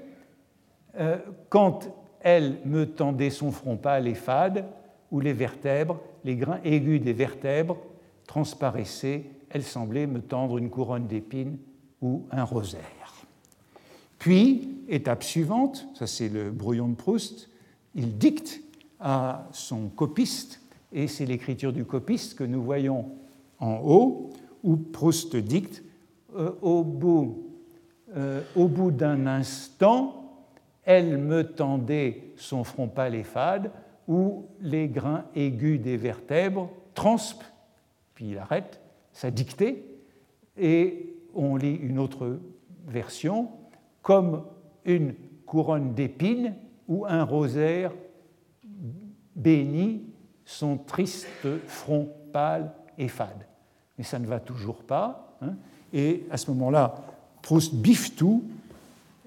euh, quand elle me tendait son front pâle et fade, où les vertèbres, les grains aigus des vertèbres transparaissaient, elle semblait me tendre une couronne d'épines ou un rosaire. Puis, étape suivante, ça c'est le brouillon de Proust, il dicte à son copiste, et c'est l'écriture du copiste que nous voyons en haut, où Proust dicte euh, euh, au bout d'un instant, elle me tendait son front pâle et fade, où les grains aigus des vertèbres transpent, puis il arrête sa dictée, et on lit une autre version, comme une couronne d'épines ou un rosaire bénit son triste front pâle et fade. Mais ça ne va toujours pas. Hein. et à ce moment-là, Proust biffe tout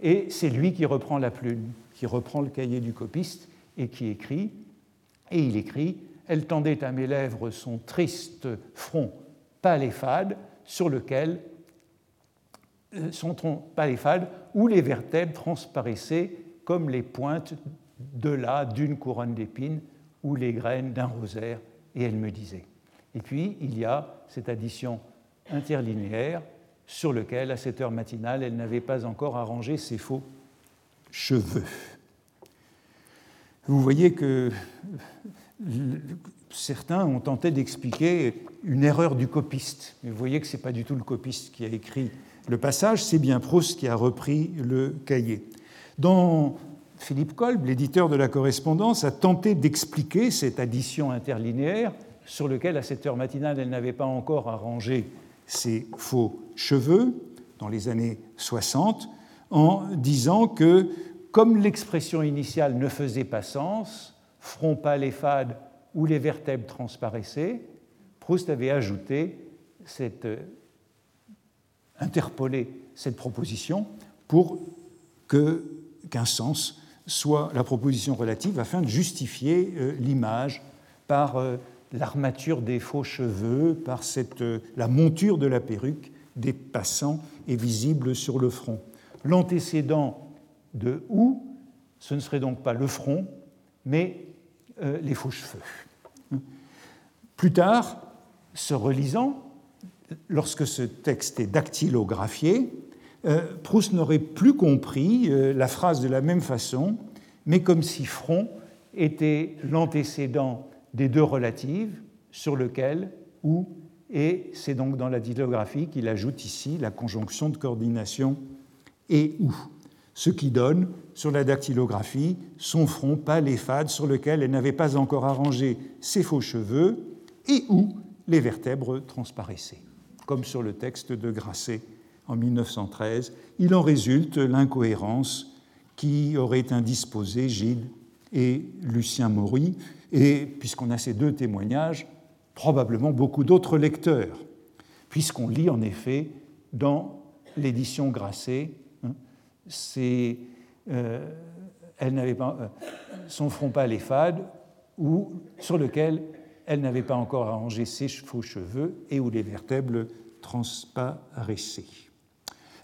et c'est lui qui reprend la plume, qui reprend le cahier du copiste et qui écrit. Et il écrit Elle tendait à mes lèvres son triste front pâle et fade, sur lequel euh, son tronc pâle et fade, où les vertèbres transparaissaient comme les pointes de là d'une couronne d'épines ou les graines d'un rosaire, et elle me disait. Et puis, il y a cette addition interlinéaire sur lequel, à cette heure matinale, elle n'avait pas encore arrangé ses faux cheveux. Vous voyez que certains ont tenté d'expliquer une erreur du copiste. Mais vous voyez que ce n'est pas du tout le copiste qui a écrit le passage, c'est bien Proust qui a repris le cahier. Dans Philippe Kolb, l'éditeur de la correspondance, a tenté d'expliquer cette addition interlinéaire sur lequel, à cette heure matinale, elle n'avait pas encore arrangé ses faux cheveux dans les années 60 en disant que, comme l'expression initiale ne faisait pas sens, front pâle et fade où les vertèbres transparaissaient, Proust avait ajouté cette, euh, interpolé cette proposition pour qu'un sens soit la proposition relative afin de justifier euh, l'image par euh, l'armature des faux cheveux, par cette, euh, la monture de la perruque des passants est visible sur le front. L'antécédent de ou, ce ne serait donc pas le front, mais euh, les faux cheveux. Plus tard, se relisant, lorsque ce texte est dactylographié, euh, Proust n'aurait plus compris la phrase de la même façon, mais comme si front était l'antécédent des deux relatives sur lequel ou et c'est donc dans la dilographie qu'il ajoute ici la conjonction de coordination et ou, ce qui donne sur la dactylographie son front pâle et fade sur lequel elle n'avait pas encore arrangé ses faux cheveux et où les vertèbres transparaissaient, comme sur le texte de Grasset en 1913. Il en résulte l'incohérence qui aurait indisposé Gide et Lucien Maury, et puisqu'on a ces deux témoignages, probablement beaucoup d'autres lecteurs, puisqu'on lit en effet dans l'édition Grasset, hein, c'est, euh, elle n'avait pas euh, son front pâle et fade, sur lequel elle n'avait pas encore arrangé ses faux cheveux et où les vertèbres transparaissaient.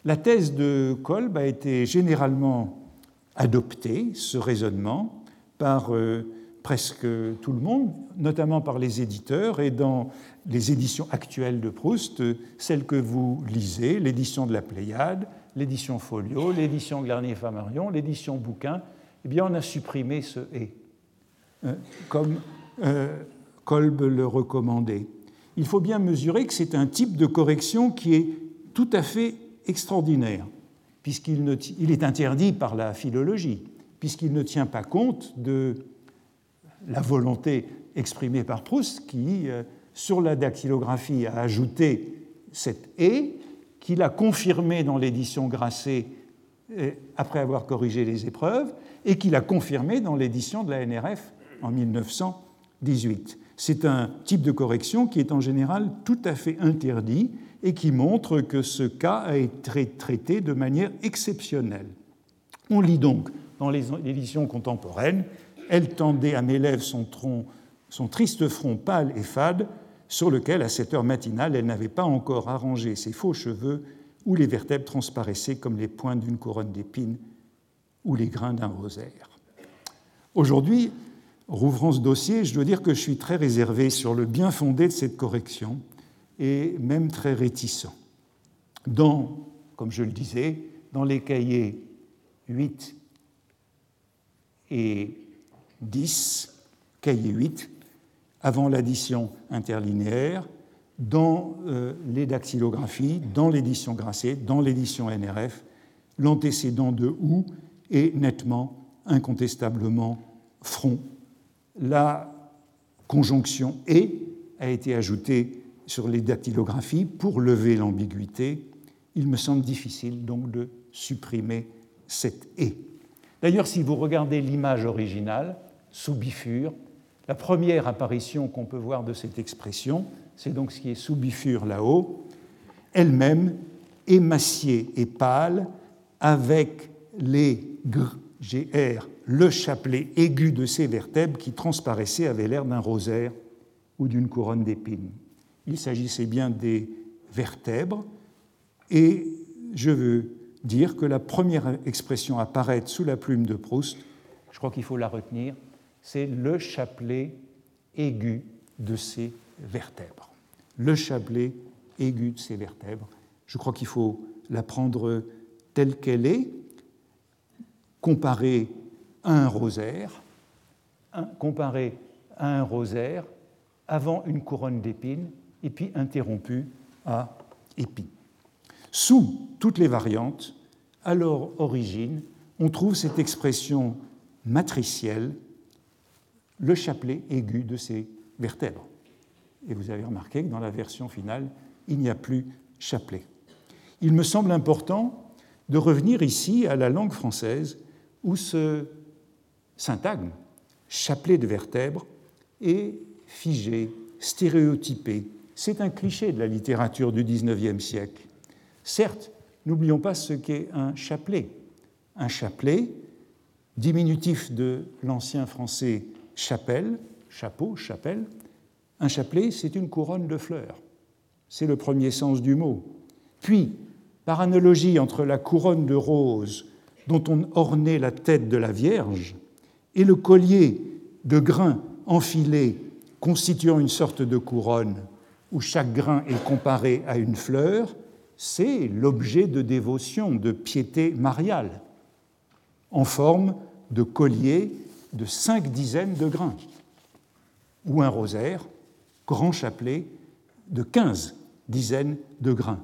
La thèse de Kolb a été généralement adoptée, ce raisonnement, par euh, presque tout le monde, notamment par les éditeurs, et dans les éditions actuelles de Proust, celles que vous lisez, l'édition de la Pléiade, l'édition Folio, l'édition Glarnier-Famarion, l'édition Bouquin, eh bien on a supprimé ce « et euh, comme euh, Kolb le recommandait. Il faut bien mesurer que c'est un type de correction qui est tout à fait extraordinaire, puisqu'il est interdit par la philologie, puisqu'il ne tient pas compte de la volonté exprimée par Proust, qui, euh, sur la dactylographie, a ajouté cette et, qu'il a confirmé dans l'édition Grasset euh, après avoir corrigé les épreuves, et qu'il a confirmé dans l'édition de la NRF en 1918. C'est un type de correction qui est en général tout à fait interdit et qui montre que ce cas a été traité de manière exceptionnelle. On lit donc dans les éditions contemporaines Elle tendait à mes lèvres son, tronc, son triste front pâle et fade, sur lequel, à cette heure matinale, elle n'avait pas encore arrangé ses faux cheveux, où les vertèbres transparaissaient comme les pointes d'une couronne d'épines ou les grains d'un rosaire. Aujourd'hui, rouvrant ce dossier, je dois dire que je suis très réservé sur le bien fondé de cette correction et même très réticent. Dans, comme je le disais, dans les cahiers 8 et 10, cahier 8, avant l'addition interlinéaire, dans euh, les dactylographies, dans l'édition Grasset, dans l'édition NRF, l'antécédent de OU est nettement, incontestablement, front la conjonction et a été ajoutée sur les dactylographies pour lever l'ambiguïté. Il me semble difficile donc de supprimer cette et. D'ailleurs, si vous regardez l'image originale, sous bifure, la première apparition qu'on peut voir de cette expression, c'est donc ce qui est sous bifure là-haut, elle-même émaciée et pâle, avec les GR le chapelet aigu de ces vertèbres qui transparaissait avait l'air d'un rosaire ou d'une couronne d'épines. Il s'agissait bien des vertèbres, et je veux dire que la première expression à apparaître sous la plume de Proust, je crois qu'il faut la retenir, c'est le chapelet aigu de ces vertèbres. Le chapelet aigu de ces vertèbres. Je crois qu'il faut la prendre telle qu'elle est, comparée un rosaire, comparé à un rosaire avant une couronne d'épines et puis interrompu à épines. Sous toutes les variantes, à leur origine, on trouve cette expression matricielle, le chapelet aigu de ces vertèbres. Et vous avez remarqué que dans la version finale, il n'y a plus chapelet. Il me semble important de revenir ici à la langue française où ce syntagme, chapelet de vertèbres, est figé, stéréotypé. C'est un cliché de la littérature du XIXe siècle. Certes, n'oublions pas ce qu'est un chapelet. Un chapelet, diminutif de l'ancien français chapelle, chapeau, chapelle, un chapelet, c'est une couronne de fleurs. C'est le premier sens du mot. Puis, par analogie entre la couronne de roses dont on ornait la tête de la Vierge et le collier de grains enfilés constituant une sorte de couronne où chaque grain est comparé à une fleur, c'est l'objet de dévotion, de piété mariale, en forme de collier de cinq dizaines de grains, ou un rosaire, grand chapelet, de quinze dizaines de grains.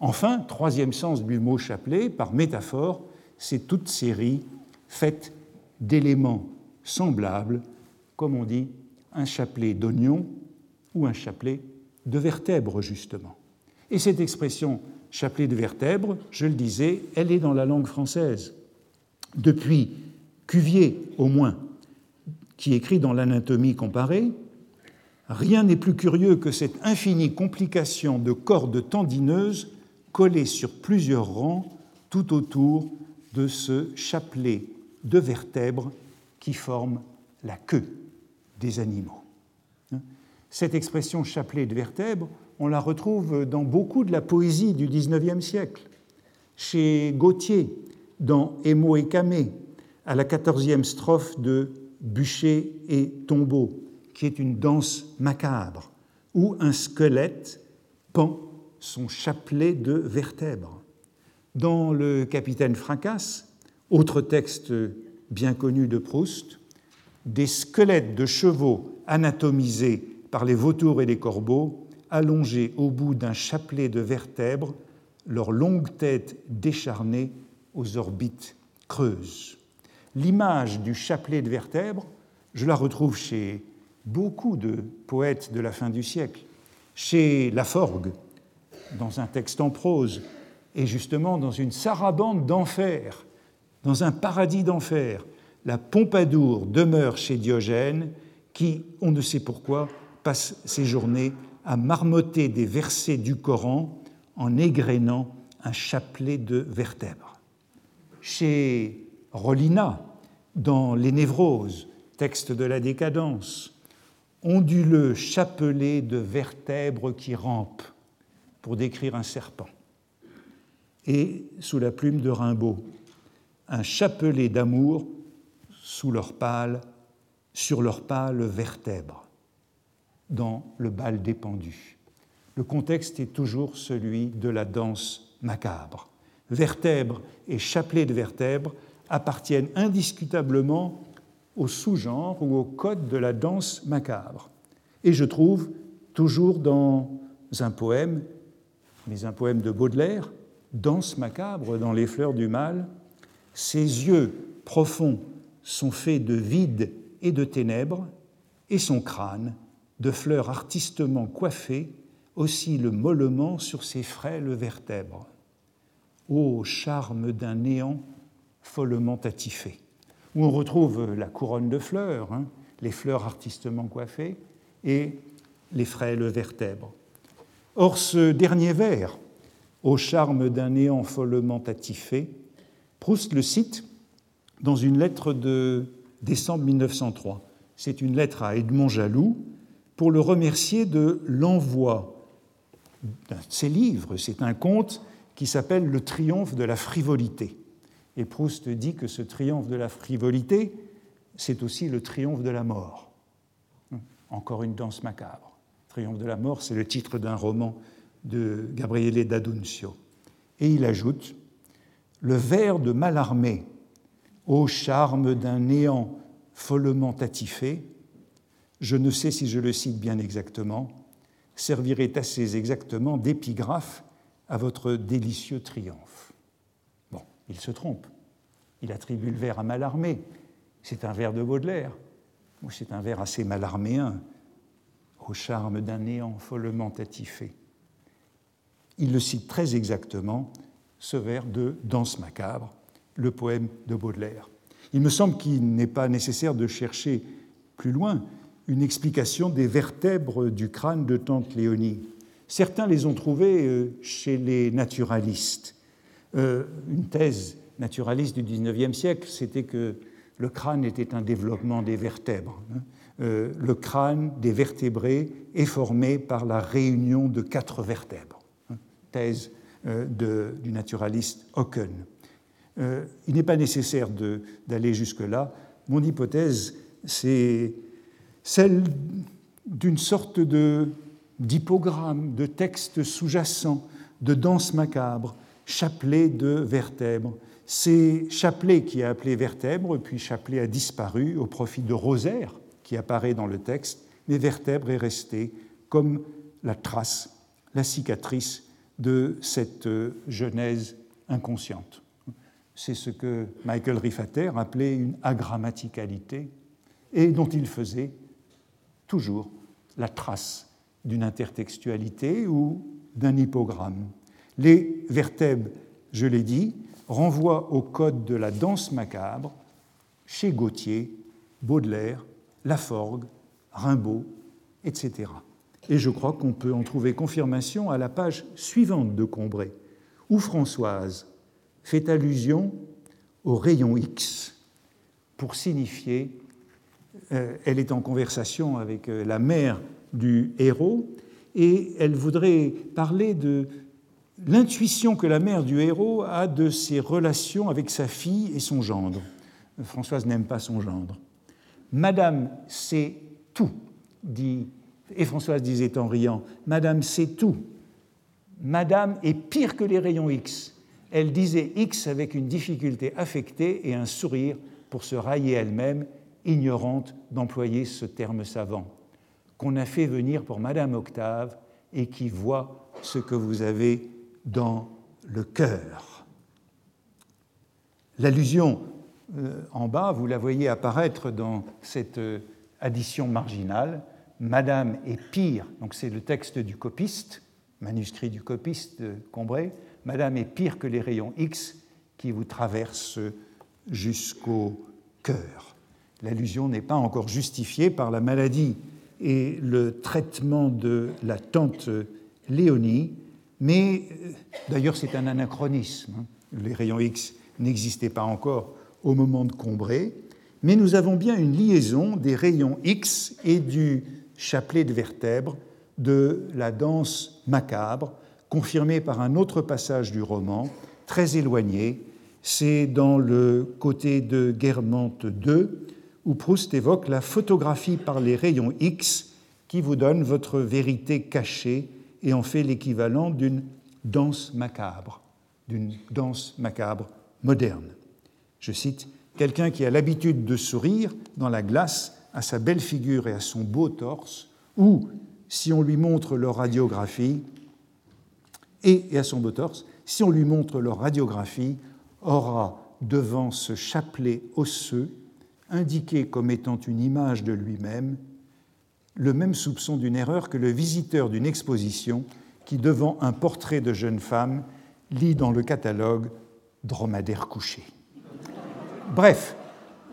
Enfin, troisième sens du mot chapelet, par métaphore, c'est toute série faite d'éléments semblables, comme on dit un chapelet d'oignons ou un chapelet de vertèbres, justement. Et cette expression chapelet de vertèbres, je le disais, elle est dans la langue française. Depuis Cuvier, au moins, qui écrit dans l'anatomie comparée, rien n'est plus curieux que cette infinie complication de cordes tendineuses collés sur plusieurs rangs tout autour de ce chapelet de vertèbres qui forment la queue des animaux. Cette expression chapelet de vertèbres, on la retrouve dans beaucoup de la poésie du XIXe siècle. Chez Gautier, dans Émo et Camé, à la quatorzième strophe de Bûcher et tombeau, qui est une danse macabre, où un squelette pend son chapelet de vertèbres. Dans Le Capitaine Fracasse, autre texte bien connu de Proust, des squelettes de chevaux anatomisés par les vautours et les corbeaux, allongés au bout d'un chapelet de vertèbres, leurs longues têtes décharnées aux orbites creuses. L'image du chapelet de vertèbres, je la retrouve chez beaucoup de poètes de la fin du siècle, chez Laforgue, dans un texte en prose, et justement dans une sarabande d'enfer, dans un paradis d'enfer, la Pompadour demeure chez Diogène, qui, on ne sait pourquoi, passe ses journées à marmotter des versets du Coran en égrénant un chapelet de vertèbres. Chez Rollina, dans Les Névroses, texte de la décadence, onduleux chapelet de vertèbres qui rampent pour décrire un serpent. Et sous la plume de Rimbaud, un chapelet d'amour sous leur pâle, sur leurs pâles vertèbres, dans le bal des pendus. Le contexte est toujours celui de la danse macabre. Vertèbres et chapelet de vertèbres appartiennent indiscutablement au sous-genre ou au code de la danse macabre. Et je trouve, toujours dans un poème, mais un poème de Baudelaire, Danse macabre dans les fleurs du mal, ses yeux profonds sont faits de vide et de ténèbres, et son crâne, de fleurs artistement coiffées, oscille mollement sur ses frêles vertèbres. Ô charme d'un néant follement attifé, où on retrouve la couronne de fleurs, hein, les fleurs artistement coiffées, et les frêles vertèbres. Or, ce dernier vers, au charme d'un néant follement attifé, Proust le cite dans une lettre de décembre 1903. C'est une lettre à Edmond Jaloux pour le remercier de l'envoi de ses livres. C'est un conte qui s'appelle Le triomphe de la frivolité. Et Proust dit que ce triomphe de la frivolité, c'est aussi le triomphe de la mort. Encore une danse macabre. Triomphe de la mort, c'est le titre d'un roman de Gabriele d'Adunzio. Et il ajoute Le vers de Mallarmé, ô charme d'un néant follement attifé, je ne sais si je le cite bien exactement, servirait assez exactement d'épigraphe à votre délicieux triomphe. Il se trompe. Il attribue le vers à Mallarmé. C'est un vers de Baudelaire, c'est un vers assez malarméen, au charme d'un néant follement attifé il le cite très exactement, ce vers de Danse macabre, le poème de Baudelaire. Il me semble qu'il n'est pas nécessaire de chercher plus loin une explication des vertèbres du crâne de Tante Léonie. Certains les ont trouvées euh, chez les naturalistes. Euh, une thèse naturaliste du XIXe siècle, c'était que le crâne était un développement des vertèbres. Hein. Euh, le crâne des vertébrés est formé par la réunion de quatre vertèbres thèse euh, du naturaliste Hocken. Il n'est pas nécessaire d'aller jusque-là. Mon hypothèse, c'est celle d'une sorte d'hypogramme, de texte sous-jacent, de danse macabre, chapelet de vertèbres. C'est Chapelet qui a appelé vertèbre, puis Chapelet a disparu au profit de Rosaire, qui apparaît dans le texte, mais vertèbre est resté comme la trace, la cicatrice de cette euh, genèse inconsciente. C'est ce que Michael Riffater appelait une agrammaticalité et dont il faisait toujours la trace d'une intertextualité ou d'un hypogramme. Les vertèbres, je l'ai dit, renvoient au code de la danse macabre chez Gautier, Baudelaire, Laforgue, Rimbaud, etc. Et je crois qu'on peut en trouver confirmation à la page suivante de Combray, où Françoise fait allusion au rayon X pour signifier, euh, elle est en conversation avec euh, la mère du héros, et elle voudrait parler de l'intuition que la mère du héros a de ses relations avec sa fille et son gendre. Françoise n'aime pas son gendre. Madame sait tout, dit, et Françoise disait en riant, Madame sait tout. Madame est pire que les rayons X. Elle disait X avec une difficulté affectée et un sourire pour se railler elle-même, ignorante d'employer ce terme savant, qu'on a fait venir pour Madame Octave et qui voit ce que vous avez dans le cœur. L'allusion euh, en bas, vous la voyez apparaître dans cette euh, addition marginale. Madame est pire, donc c'est le texte du copiste, manuscrit du copiste de Combray. Madame est pire que les rayons X qui vous traversent jusqu'au cœur. L'allusion n'est pas encore justifiée par la maladie et le traitement de la tante Léonie, mais euh, d'ailleurs c'est un anachronisme. Hein. Les rayons X n'existaient pas encore au moment de Combray, mais nous avons bien une liaison des rayons X et du chapelet de vertèbres de la danse macabre, confirmée par un autre passage du roman, très éloigné. C'est dans le côté de Guermantes 2, où Proust évoque la photographie par les rayons X qui vous donne votre vérité cachée et en fait l'équivalent d'une danse macabre, d'une danse macabre moderne. Je cite, Quelqu'un qui a l'habitude de sourire dans la glace à sa belle figure et à son beau torse, ou, si on lui montre leur radiographie, et, à son beau torse, si on lui montre leur radiographie, aura devant ce chapelet osseux, indiqué comme étant une image de lui-même, le même soupçon d'une erreur que le visiteur d'une exposition qui, devant un portrait de jeune femme, lit dans le catalogue Dromadaire couché. Bref,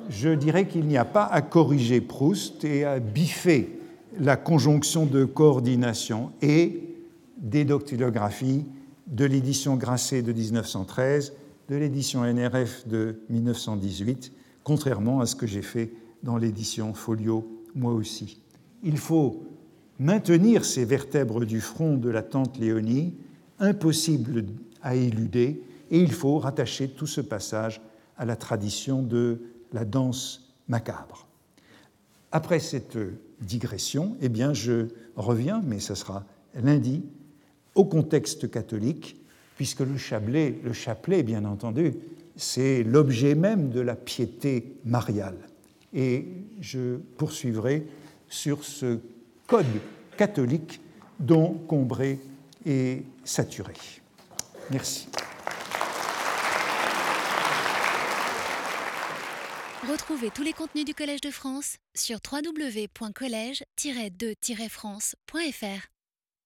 je dirais qu'il n'y a pas à corriger Proust et à biffer la conjonction de coordination et des dactylographies de l'édition Grasset de 1913, de l'édition NRF de 1918, contrairement à ce que j'ai fait dans l'édition Folio moi aussi. Il faut maintenir ces vertèbres du front de la tante Léonie, impossible à éluder, et il faut rattacher tout ce passage à la tradition de la danse macabre. Après cette digression, eh bien, je reviens, mais ce sera lundi, au contexte catholique, puisque le chapelet, le chapelet bien entendu, c'est l'objet même de la piété mariale. Et je poursuivrai sur ce code catholique dont Combray est saturé. Merci. Retrouvez tous les contenus du Collège de France sur www.colège-2-france.fr.